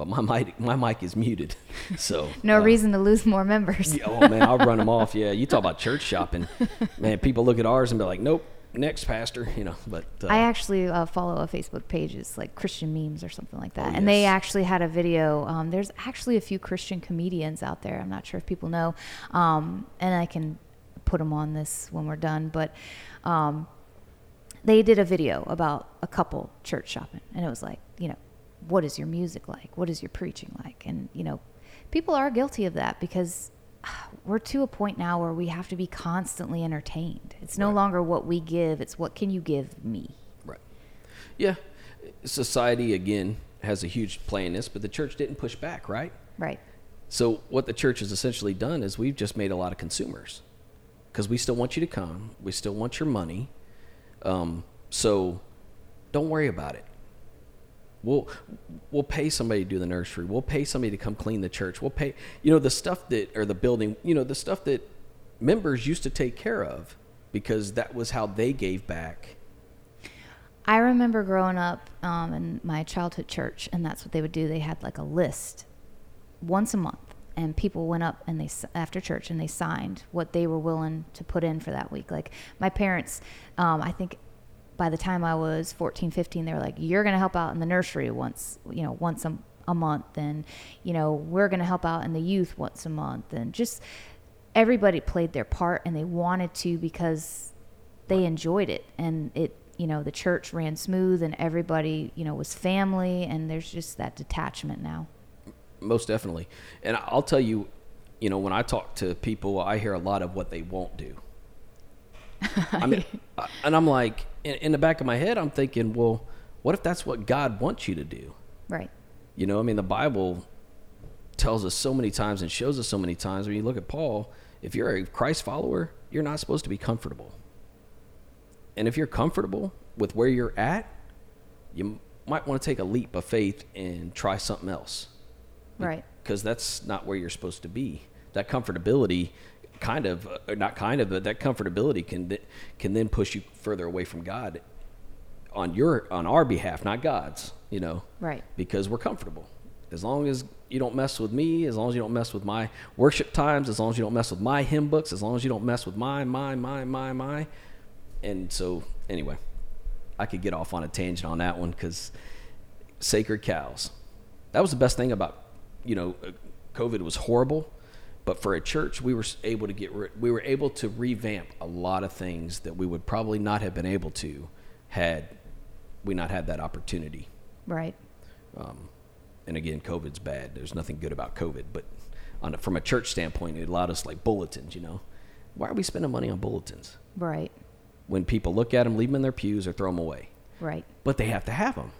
but my mic my mic is muted so No uh, reason to lose more members. yeah, oh man i'll run them off yeah you talk about church shopping man people look at ours and be like nope next pastor you know but uh, I actually uh, follow a Facebook page. It's like Christian memes or something like that. Oh, and they actually had a video. Um, there's actually a few Christian comedians out there. I'm not sure if people know. Um, and I can put them on this when we're done. But um, they did a video about a couple church shopping. And it was like, you know, what is your music like? What is your preaching like? And, you know, people are guilty of that because we're to a point now where we have to be constantly entertained. It's no Right. longer what we give, it's what can you give me? Right. Yeah. Society again has a huge play in this, but the church didn't push back, right? Right. So what the church has essentially done is we've just made a lot of consumers because we still want you to come, we still want your money. Um, so don't worry about it. We'll we'll pay somebody to do the nursery. We'll pay somebody to come clean the church. We'll pay you know the stuff that or the building. You know the stuff that members used to take care of because that was how they gave back. I remember growing up um, in my childhood church, and that's what they would do. They had like a list once a month, and people went up and they after church and they signed what they were willing to put in for that week. Like my parents, um, I think by the time I was 14, 15, they were like, "You're going to help out in the nursery once, you know, once a, a month, and you know, we're going to help out in the youth once a month, and just everybody played their part, and they wanted to because they enjoyed it and it you know the church ran smooth and everybody you know was family and there's just that detachment now Most definitely. And I'll tell you, you know, when I talk to people, I hear a lot of what they won't do. I mean, I- uh, and I'm like, in, in the back of my head, I'm thinking, well, what if that's what God wants you to do? right You know, I mean, the Bible tells us so many times and shows us so many times. When you look at Paul, if you're a Christ follower, you're not supposed to be comfortable. And if you're comfortable with where you're at, you might want to take a leap of faith and try something else right because that's not where you're supposed to be. That comfortability, kind of, uh, not kind of, but that comfortability can can then push you further away from God on your on our behalf, not God's. You know, Right. Because we're comfortable. As long as you don't mess with me, as long as you don't mess with my worship times, as long as you don't mess with my hymn books, as long as you don't mess with my, my, my, my, my, and so anyway, I could get off on a tangent on that one because sacred cows. That was the best thing about you know, uh, COVID was horrible, but for a church, we were able to get ri- we were able to revamp a lot of things that we would probably not have been able to had we not had that opportunity. Right. Um, and again, COVID's bad. There's nothing good about COVID, but on a, from a church standpoint, it allowed us like bulletins. You know, why are we spending money on bulletins Right. when people look at them, leave them in their pews, or throw them away? Right. But they have to have them.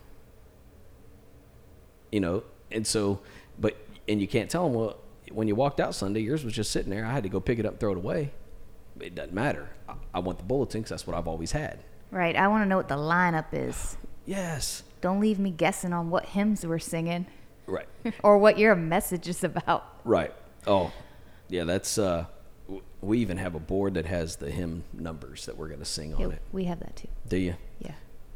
You know, and so, but and you can't tell them well when you walked out Sunday, yours was just sitting there. I had to go pick it up, and throw it away. It doesn't matter. I, I want the bulletin because that's what I've always had. Right. I want to know what the lineup is. Yes. Don't leave me guessing on what hymns we're singing Right. or what your message is about. Right. Oh, yeah. That's. uh w- We even have a board that has the hymn numbers that we're going to sing on Yeah, it. we have that too. Do you? Yeah.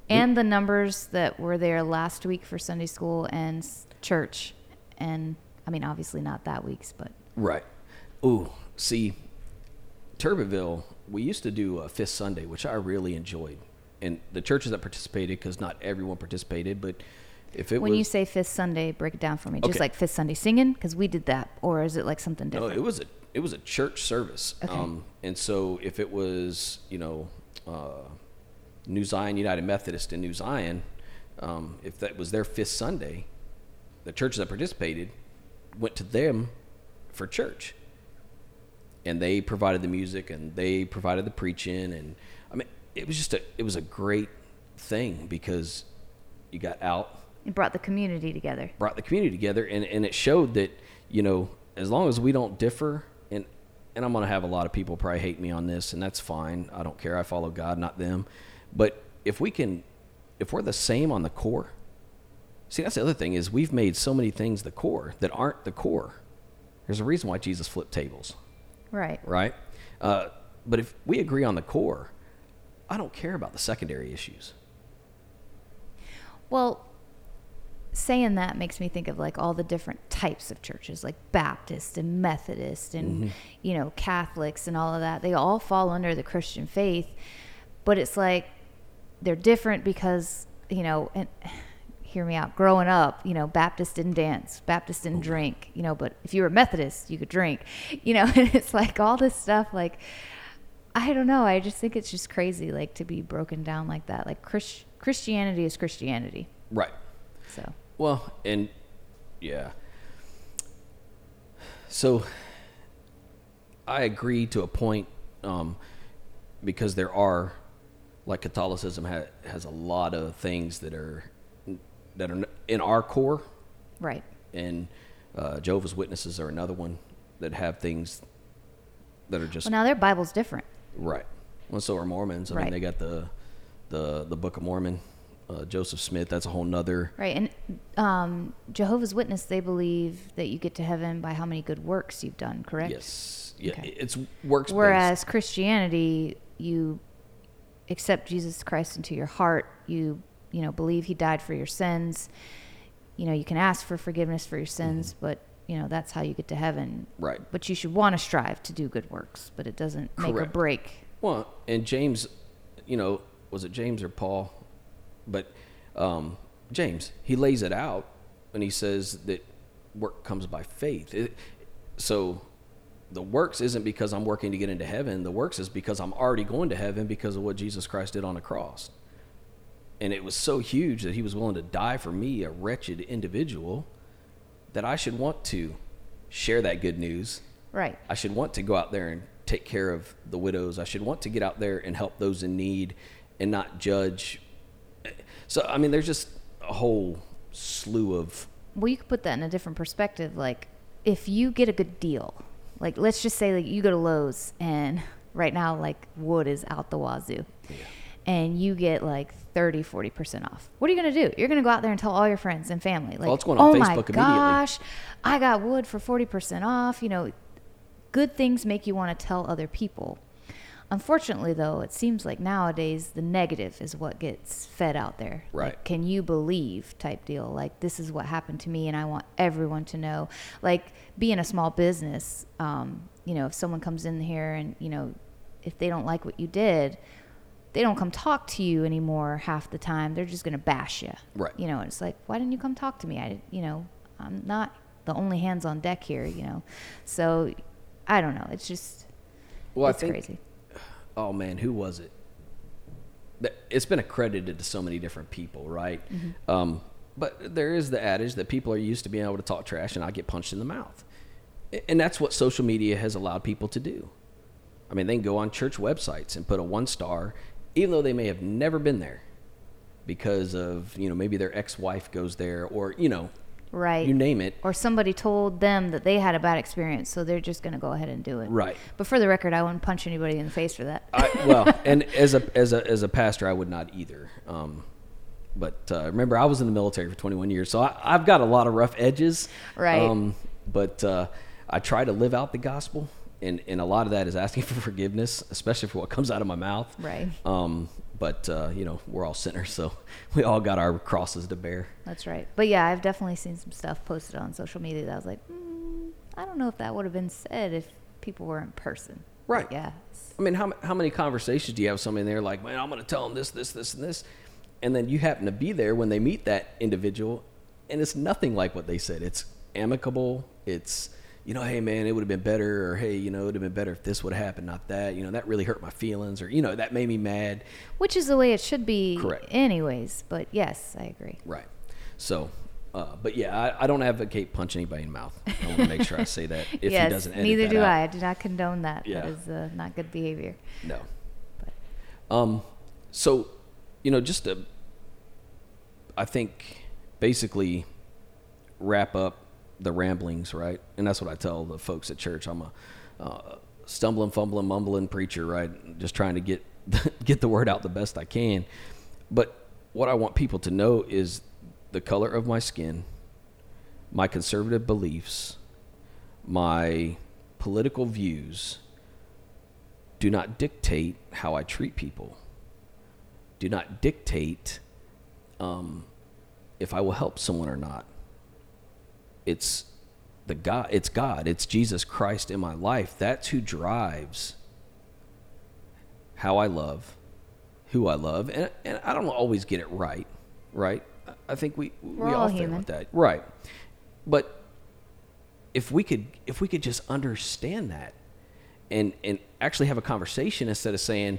And the numbers that were there last week for Sunday school and church. And I mean, obviously not that week's, but Right. Ooh, see, Turbeville, we used to do a fifth Sunday, which I really enjoyed. And the churches that participated, because not everyone participated, but if it when was, you say fifth Sunday, break it down for me. Just Okay. like fifth Sunday singing, because we did that, or is it like something different? no, it was a it was a church service. Okay. Um, and so if it was, you know, uh, New Zion United Methodist in New Zion, um, if that was their fifth Sunday, the churches that participated went to them for church. And they provided the music and they provided the preaching and I mean it was just a it was a great thing because you got out it brought the community together. brought the community together and, and it showed that you know as long as we don't differ and and i'm going to have a lot of people probably hate me on this and that's fine i don't care i follow god not them but if we can if we're the same on the core see that's the other thing is we've made so many things the core that aren't the core. There's a reason why jesus flipped tables. Right. right? Uh, but if we agree on the core i don't care about the secondary issues. Well, saying that makes me think of like all the different types of churches, like Baptist and Methodist and, you know, Catholics and all of that. They all fall under the Christian faith, but it's like they're different because, you know, and hear me out. Growing up, you know, Baptist didn't dance, Baptist didn't drink, you know, but if you were Methodist, you could drink, you know, and it's like all this stuff, like, I don't know. I just think it's just crazy, like, to be broken down like that. Like, Chris- Christianity is Christianity. right So, Well, and yeah. So I agree to a point um, because there are, like Catholicism ha- has a lot of things that are that are in our core, right. and uh, Jehovah's Witnesses are another one that have things that are just Well, now their Bible's different. right. Well, so are Mormons. I mean, they got the the the Book of Mormon. Uh, Joseph Smith. That's a whole nother. Right. And um, Jehovah's Witness, they believe that you get to heaven by how many good works you've done, correct? Yes. Yeah. Okay. It's works. Whereas Christianity, you accept Jesus Christ into your heart. You, you know, believe he died for your sins. You know, you can ask for forgiveness for your sins, but, you know, that's how you get to heaven. Mm-hmm. Right. But you should want to strive to do good works, but it doesn't make or Correct. break. Well, and James, you know, was it James or Paul? But um, James, he lays it out and he says that work comes by faith. It, so the works isn't because I'm working to get into heaven. The works is because I'm already going to heaven because of what Jesus Christ did on the cross. And it was so huge that he was willing to die for me, a wretched individual, that I should want to share that good news Right. I should want to go out there and take care of the widows. I should want to get out there and help those in need and not judge. So, I mean, there's just a whole slew of. Well, you could put that in a different perspective. Like, if you get a good deal, like let's just say like you go to Lowe's and right now like wood is out the wazoo, and you get like 30, 40 percent off. What are you gonna do? You're gonna go out there and tell all your friends and family, like, Well, it's going on oh Facebook my gosh, I got wood for forty percent off. You know, good things make you want to tell other people. Unfortunately, though, it seems like nowadays the negative is what gets fed out there. Right. Like, can you believe type deal? Like, this is what happened to me, and I want everyone to know. Like, being a small business, um, you know, if someone comes in here and, you know, if they don't like what you did, they don't come talk to you anymore half the time. They're just going to bash you. Right. You know, it's like, why didn't you come talk to me? I, you know, I'm not the only hands on deck here, you know. So I don't know. It's just, Well, it's I think. crazy. Oh man, who was it? It's been accredited to so many different people, right? Mm-hmm. Um, but there is the adage that people are used to being able to talk trash and I get punched in the mouth, and that's what social media has allowed people to do. I mean, they can go on church websites and put a one star, even though they may have never been there, because of you know maybe their ex wife goes there or you know Right. you name it. or somebody told them that they had a bad experience, so they're just going to go ahead and do it. Right. But for the record, I wouldn't punch anybody in the face for that. I, well, and as a as a as a pastor, I would not either. Um, but uh, remember, I was in the military for 21 years, so I, I've got a lot of rough edges. Right. Um, but uh, I try to live out the gospel, and and a lot of that is asking for forgiveness, especially for what comes out of my mouth. Right. Um, but uh, you know, we're all sinners, so we all got our crosses to bear. That's right. But yeah, I've definitely seen some stuff posted on social media that I was like, mm, I don't know if that would have been said if people were in person. But Right. Yeah. I mean, how, how many conversations do you have with somebody in there like, man, I'm going to tell them this, this, this, and this, and then you happen to be there when they meet that individual, and it's nothing like what they said. It's amicable. It's you know, hey man, it would have been better, or hey, you know, it would have been better if this would have happened, not that. You know, that really hurt my feelings, or you know, that made me mad. Which is the way it should be, Correct. anyways. But yes, I agree. Right. So, uh, but yeah, I, I don't advocate punch anybody in the mouth. I want to make sure I say that. If yes, he doesn't edit neither do out. I. I do not condone that. Yeah. That is uh, not good behavior. No. Um, so, you know, just to, I think, basically wrap up the ramblings, right? And that's what I tell the folks at church. I'm a uh, stumbling, fumbling, mumbling preacher, right? Just trying to get get the word out the best I can. But what I want people to know is the color of my skin, my conservative beliefs, my political views do not dictate how I treat people. Do not dictate um, if I will help someone or not. It's the God. It's God. It's Jesus Christ in my life. That's who drives how I love, who I love, and and I don't always get it right. Right. I- think we We're we all all fail at that. Right. But if we could if we could just understand that and and actually have a conversation instead of saying,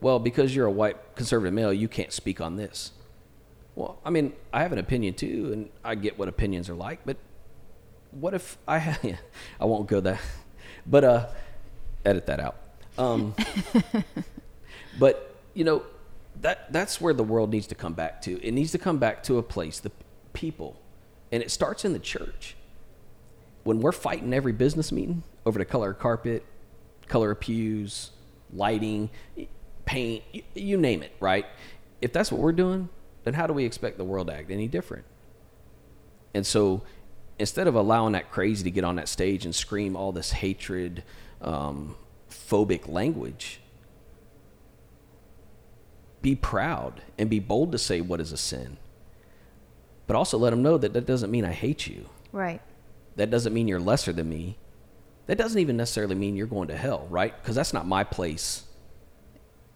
well, because you're a white conservative male, you can't speak on this. Well, I mean, I have an opinion too, and I get what opinions are like, but what if I ha- I won't go there, but uh, edit that out. Um, but you know, that that's where the world needs to come back to. It needs to come back to a place, the people, and it starts in the church. When we're fighting every business meeting over the color of carpet, color of pews, lighting, paint, y- you name it, right? If that's what we're doing, then how do we expect the world to act any different? And so instead of allowing that crazy to get on that stage and scream all this hatred, um, phobic language, be proud and be bold to say what is a sin. But also let them know that that doesn't mean I hate you. Right. That doesn't mean you're lesser than me. That doesn't even necessarily mean you're going to hell, right? Because that's not my place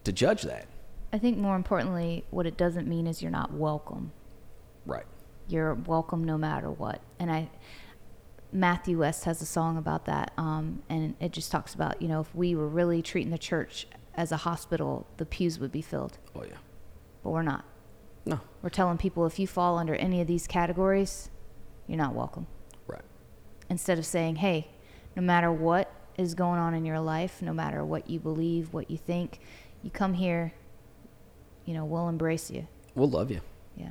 to judge that. I think more importantly, what it doesn't mean is you're not welcome. Right. You're welcome no matter what. And I, Matthew West has a song about that, um, and it just talks about you know if we were really treating the church as a hospital, the pews would be filled, Oh, yeah. but we're not. No. We're telling people if you fall under any of these categories, you're not welcome. Right. Instead of saying, hey, no matter what is going on in your life, no matter what you believe, what you think, you come here, you know, we'll embrace you. We'll love you. Yeah.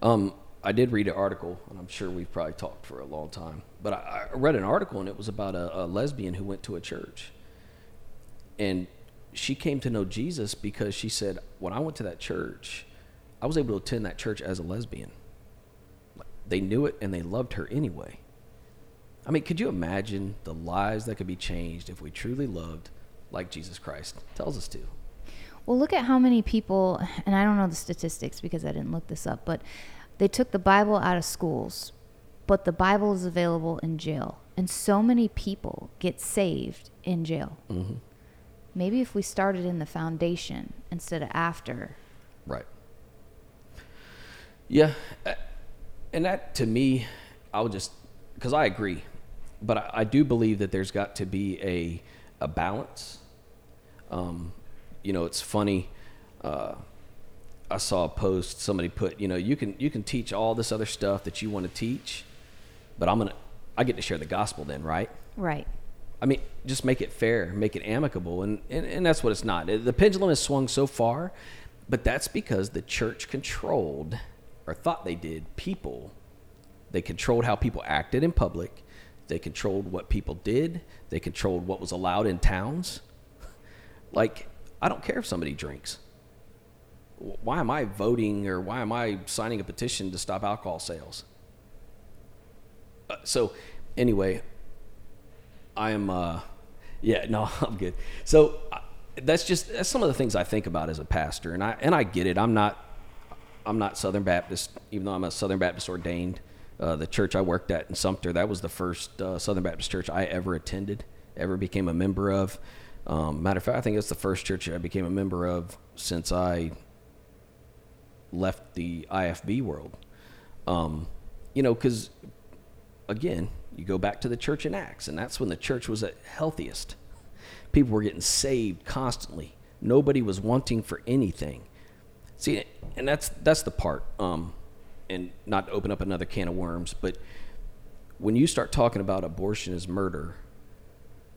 Um, I did read an article, and I'm sure we've probably talked for a long time, but I, I read an article, and it was about a, a lesbian who went to a church. And she came to know Jesus because she said, When I went to that church, I was able to attend that church as a lesbian. They knew it and they loved her anyway. I mean, could you imagine the lives that could be changed if we truly loved like Jesus Christ tells us to? Well, look at how many people, and I don't know the statistics because I didn't look this up, but they took the Bible out of schools, but the Bible is available in jail. And so many people get saved in jail. maybe if we started in the foundation instead of after. Right. Yeah, and that to me, I'll just because I agree, but I, I do believe that there's got to be a a balance. Um, you know, it's funny. Uh, I saw a post somebody put, you know, you can you can teach all this other stuff that you want to teach, but I'm gonna I get to share the gospel then, right? Right. I mean, just make it fair, make it amicable, and, and, and that's what it's not. The pendulum has swung so far, but that's because the church controlled, or thought they did, people. They controlled how people acted in public. They controlled what people did. They controlled what was allowed in towns. Like, I don't care if somebody drinks. Why am I voting or why am I signing a petition to stop alcohol sales? Uh, so, anyway, I am, uh, yeah, no, I'm good. So that's just that's some of the things I think about as a pastor, and I and I get it. I'm not, I'm not Southern Baptist, even though I'm a Southern Baptist ordained. Uh, the church I worked at in Sumter, that was the first uh, Southern Baptist church I ever attended, ever became a member of. Um, matter of fact, I think it's the first church I became a member of since I left the IFB world. Um, you know, because again, you go back to the church in Acts, and that's when the church was at healthiest. People were getting saved constantly. Nobody was wanting for anything. See, and that's that's the part. Um, and not to open up another can of worms, but when you start talking about abortion as murder,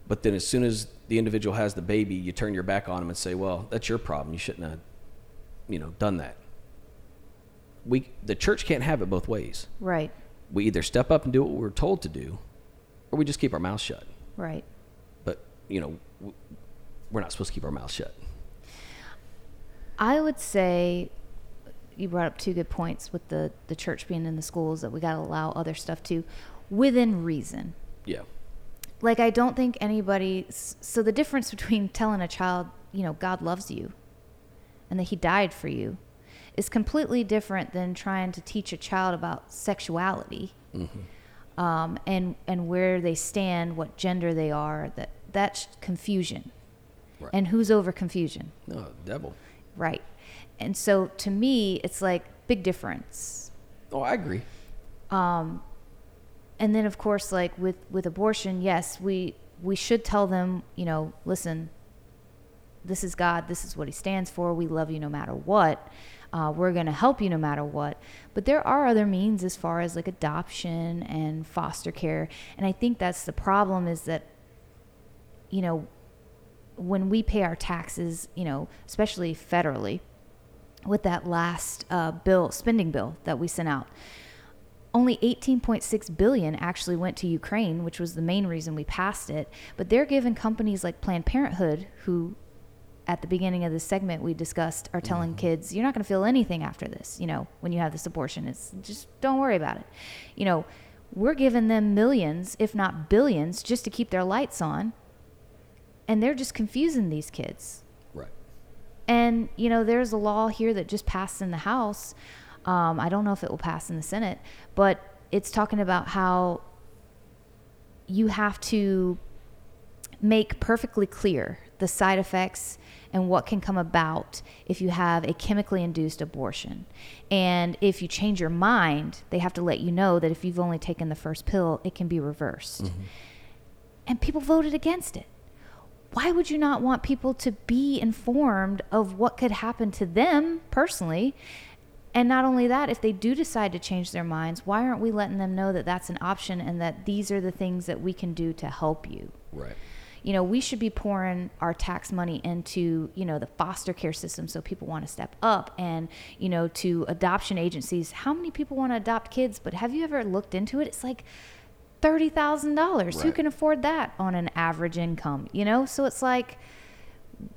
but then as soon as the individual has the baby, you turn your back on them and say, "Well, that's your problem. You shouldn't have, you know, done that." We the church can't have it both ways. Right we either step up and do what we're told to do, or we just keep our mouth shut. Right. But you know, we're not supposed to keep our mouth shut. I would say you brought up two good points with the the church being in the schools that we got to allow other stuff too, within reason. Yeah. Like I don't think anybody. So the difference between telling a child, you know, God loves you, and that He died for you, is completely different than trying to teach a child about sexuality mm-hmm. um, and and where they stand, what gender they are. That that's confusion. Right. And who's over confusion? No, devil. Right. And so to me, it's like big difference. Oh, I agree. Um, and then of course, like with with abortion, yes, we we should tell them, you know, listen, this is God, this is what He stands for. We love you no matter what. Uh, we're going to help you no matter what. But there are other means as far as like adoption and foster care. And I think that's the problem is that, you know, when we pay our taxes, you know, especially federally, with that last uh, bill, spending bill that we sent out, only 18.6 billion actually went to Ukraine, which was the main reason we passed it. But they're giving companies like Planned Parenthood, who at the beginning of this segment we discussed are telling mm-hmm. kids you're not going to feel anything after this you know when you have this abortion. It's just don't worry about it. You know we're giving them millions if not billions just to keep their lights on and they're just confusing these kids. Right. And you know there's a law here that just passed in the house. Um, i don't know if it will pass in the senate but it's talking about how you have to make perfectly clear the side effects and what can come about if you have a chemically induced abortion. And if you change your mind, they have to let you know that if you've only taken the first pill, it can be reversed. Mm-hmm. And people voted against it. Why would you not want people to be informed of what could happen to them personally? And not only that, if they do decide to change their minds, why aren't we letting them know that that's an option and that these are the things that we can do to help you? Right you know, we should be pouring our tax money into, you know, the foster care system so people want to step up and, you know, to adoption agencies. How many people want to adopt kids? But have you ever looked into it? It's like $30,000. Right. Who can afford that on an average income, you know? So it's like,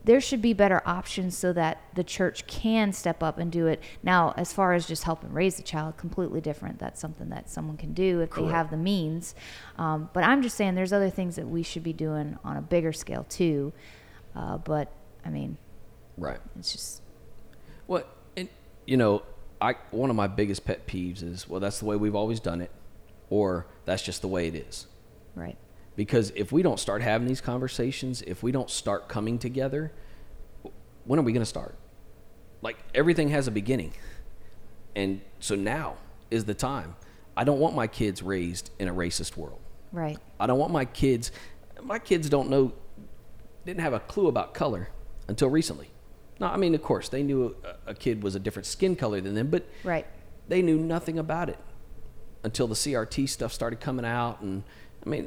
there should be better options so that the church can step up and do it. Now, as far as just helping raise the child, completely different. That's something that someone can do if Correct. they have the means. Um, but I'm just saying there's other things that we should be doing on a bigger scale too. Uh, but I mean, right? It's just what and you know, I one of my biggest pet peeves is well, that's the way we've always done it, or that's just the way it is. Right. Because if we don't start having these conversations, if we don't start coming together, when are we going to start? Like everything has a beginning. And so now is the time. I don't want my kids raised in a racist world. Right. I don't want my kids my kids don't know didn't have a clue about color until recently. No, I mean, of course, they knew a, a kid was a different skin color than them, but Right. they knew nothing about it until the CRT stuff started coming out. And I mean,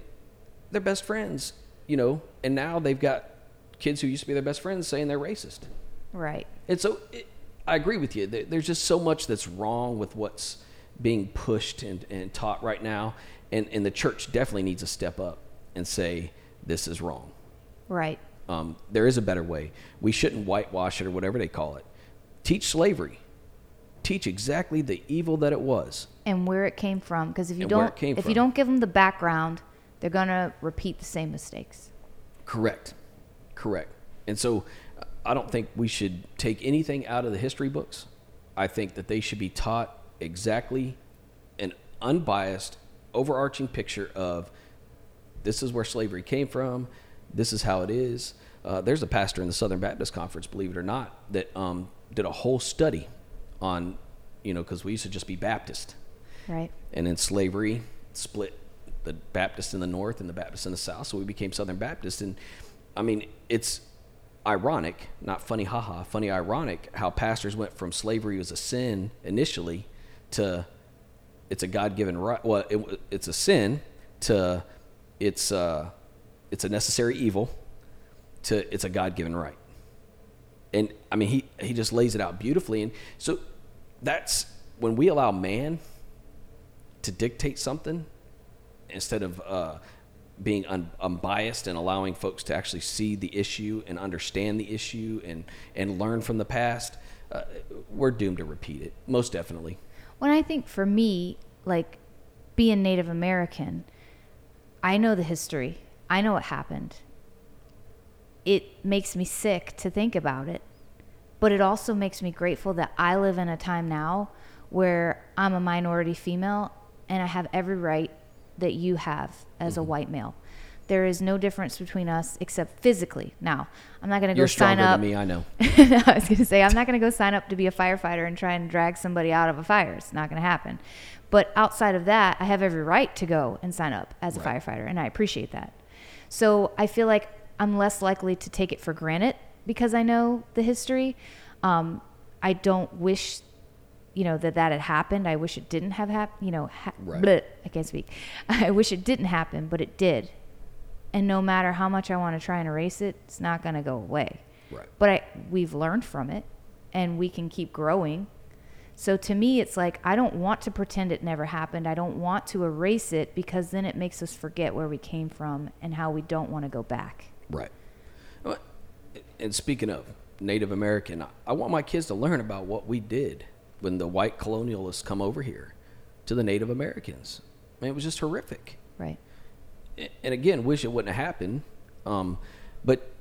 they're best friends, you know, and now they've got kids who used to be their best friends saying they're racist. Right. And so it, I agree with you. There's just so much that's wrong with what's being pushed and, and taught right now. And, and the church definitely needs to step up and say, this is wrong. Right. Um, there is a better way. We shouldn't whitewash it or whatever they call it. Teach slavery. Teach exactly the evil that it was. And where it came from, because if you And don't, if from. you don't give them the background, they're gonna repeat the same mistakes. Correct. Correct. And so uh, I don't think we should take anything out of the history books. I think that they should be taught exactly an unbiased, overarching picture of this is where slavery came from, this is how it is. Uh, there's a pastor in the Southern Baptist Conference, believe it or not, that um, did a whole study on, you know, because we used to just be Baptist Right. and then slavery split the Baptists in the north and the Baptists in the south, so we became Southern Baptist. And I mean, it's ironic, not funny, haha, funny, ironic, how pastors went from slavery was a sin initially to it's a God-given right. Well, it, it's a sin to it's uh, it's a necessary evil to it's a God-given right. And I mean, he he just lays it out beautifully. And so that's when we allow man to dictate something instead of uh, being un- unbiased and allowing folks to actually see the issue and understand the issue and, and learn from the past, uh, we're doomed to repeat it, most definitely. When I think for me, like being Native American, I know the history. I know what happened. It makes me sick to think about it, but it also makes me grateful that I live in a time now where I'm a minority female and I have every right that you have as a white male. There is no difference between us except physically. Now, I'm not going to go sign up. You're stronger than me, I know. I was going to say, I'm not going to go sign up to be a firefighter and try and drag somebody out of a fire. It's not going to happen. But outside of that, I have every right to go and sign up as a Right. firefighter, and I appreciate that. So I feel like I'm less likely to take it for granted because I know the history. Um, I don't wish, you know, that that had happened. I wish it didn't have happened. You know, ha- Right. bleh, I can't speak. I wish it didn't happen, but it did. And no matter how much I want to try and erase it, it's not going to go away Right. but I, we've learned from it and we can keep growing. So to me, it's like I don't want to pretend it never happened. I don't want to erase it because then it makes us forget where we came from and how we don't want to go back. Right. And speaking of Native American, I want my kids to learn about what we did when the white colonialists come over here to the Native Americans. I mean, it was just horrific. Right. and again, wish it wouldn't have happened. Um, but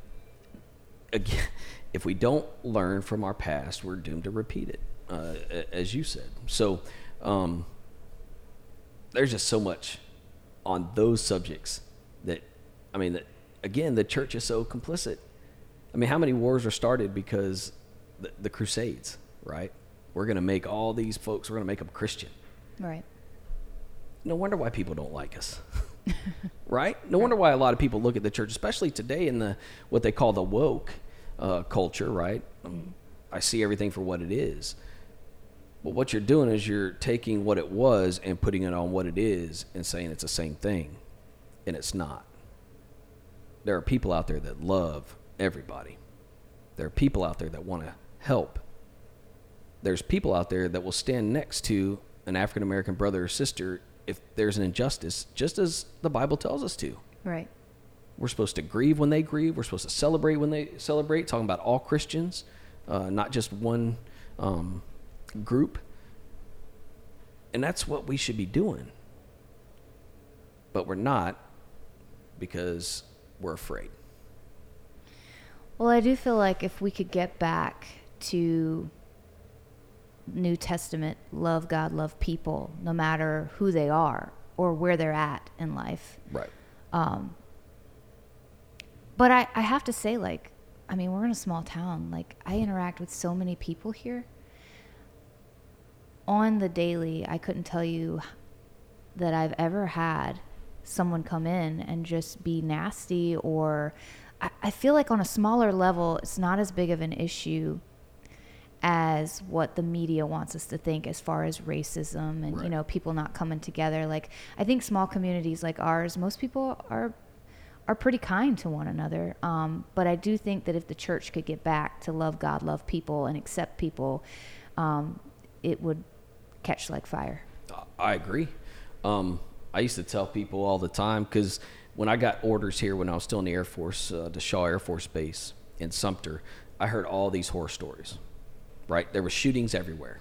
again, if we don't learn from our past, we're doomed to repeat it, uh, as you said. So um, there's just so much on those subjects that, I mean, that again, the church is so complicit. I mean, how many wars are started because the, the Crusades, right? We're going to make all these folks, we're going to make them Christian. Right. no wonder why people don't like us. Right? No wonder why a lot of people look at the church especially today in the what they call the woke uh, culture right? Um, i see everything for what it is. But what you're doing is you're taking what it was and putting it on what it is and saying it's the same thing and it's not. There are people out there that love everybody. There are people out there that want to help there's people out there that will stand next to an African American brother or sister if there's an injustice, just as the Bible tells us to. Right. We're supposed to grieve when they grieve. We're supposed to celebrate when they celebrate. Talking about all Christians, uh, not just one um, group. And that's what we should be doing. But we're not because we're afraid. Well, I do feel like if we could get back to New Testament, love God, love people, no matter who they are or where they're at in life, Right. Um, but I, I have to say, like, I mean, we're in a small town. Like, I interact with so many people here. On the daily, I couldn't tell you that I've ever had someone come in and just be nasty or I, I feel like on a smaller level it's not as big of an issue as what the media wants us to think as far as racism and Right. you know people not coming together like i think small communities like ours most people are are pretty kind to one another um, but i do think that if the church could get back to love god love people and accept people um, it would catch like fire I agree. Um, I used to tell people all the time because when I got orders here when I was still in the Air Force, uh, the Shaw Air Force Base in Sumter, I heard all these horror stories. Right, there were shootings everywhere.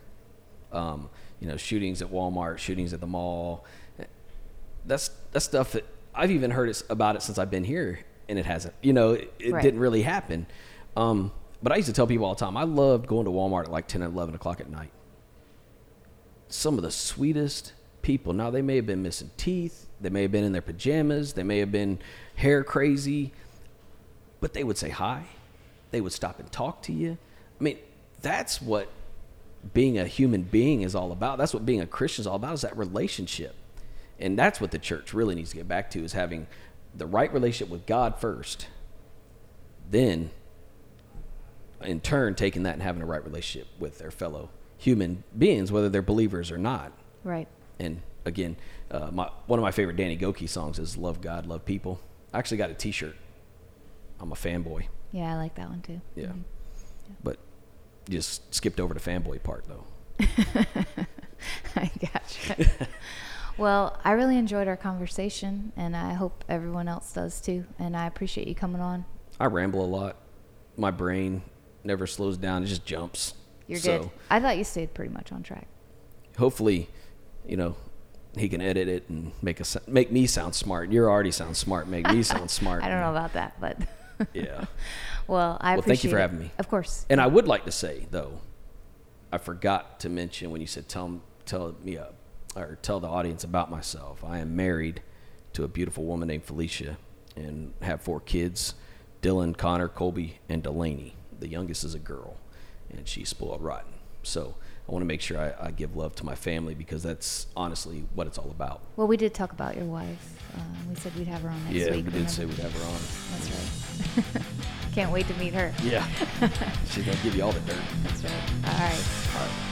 Um, you know, shootings at Walmart, shootings at the mall. That's that's stuff that I've even heard about it since I've been here, and it hasn't. You know, it, it Right. didn't really happen. Um, but I used to tell people all the time, I loved going to Walmart at like 10 and 11 o'clock at night some of the sweetest people. Now they may have been missing teeth, they may have been in their pajamas, they may have been hair crazy, but they would say hi. They would stop and talk to you. I mean, that's what being a human being is all about. That's what being a Christian is all about is that relationship. And that's what the church really needs to get back to is having the right relationship with God first. Then in turn taking that and having a right relationship with their fellow human beings, whether they're believers or not. right And again, uh, my, one of my favorite Danny Gokey songs is "Love God, Love People." I actually got a T-shirt. I'm a fanboy. yeah i like that one too Yeah, Mhm. but just skipped over the fanboy part though. I gotcha. well, I really enjoyed our conversation, and I hope everyone else does too. And I appreciate you coming on. I ramble a lot. My brain never slows down; it just jumps. You're so good. I thought you stayed pretty much on track. hopefully, you know, he can edit it and make us make me sound smart. You're already sound smart. Make me sound smart. I don't know about that, but Yeah. well, I Well, thank you for it. having me. Of course. And I would like to say though, I forgot to mention when you said tell tell me uh, or tell the audience about myself. I am married to a beautiful woman named Felicia and have four kids: Dillon, Connor, Colby, and DeLani. The youngest is a girl, and she's spoiled rotten. So I want to make sure I, I give love to my family because that's honestly what it's all about. Well, we did talk about your wife. Uh, we said we'd have her on next yeah, week. we did say we'd have her on. That's right. Can't wait to meet her. Yeah, she's gonna give you all the dirt. That's right. All right.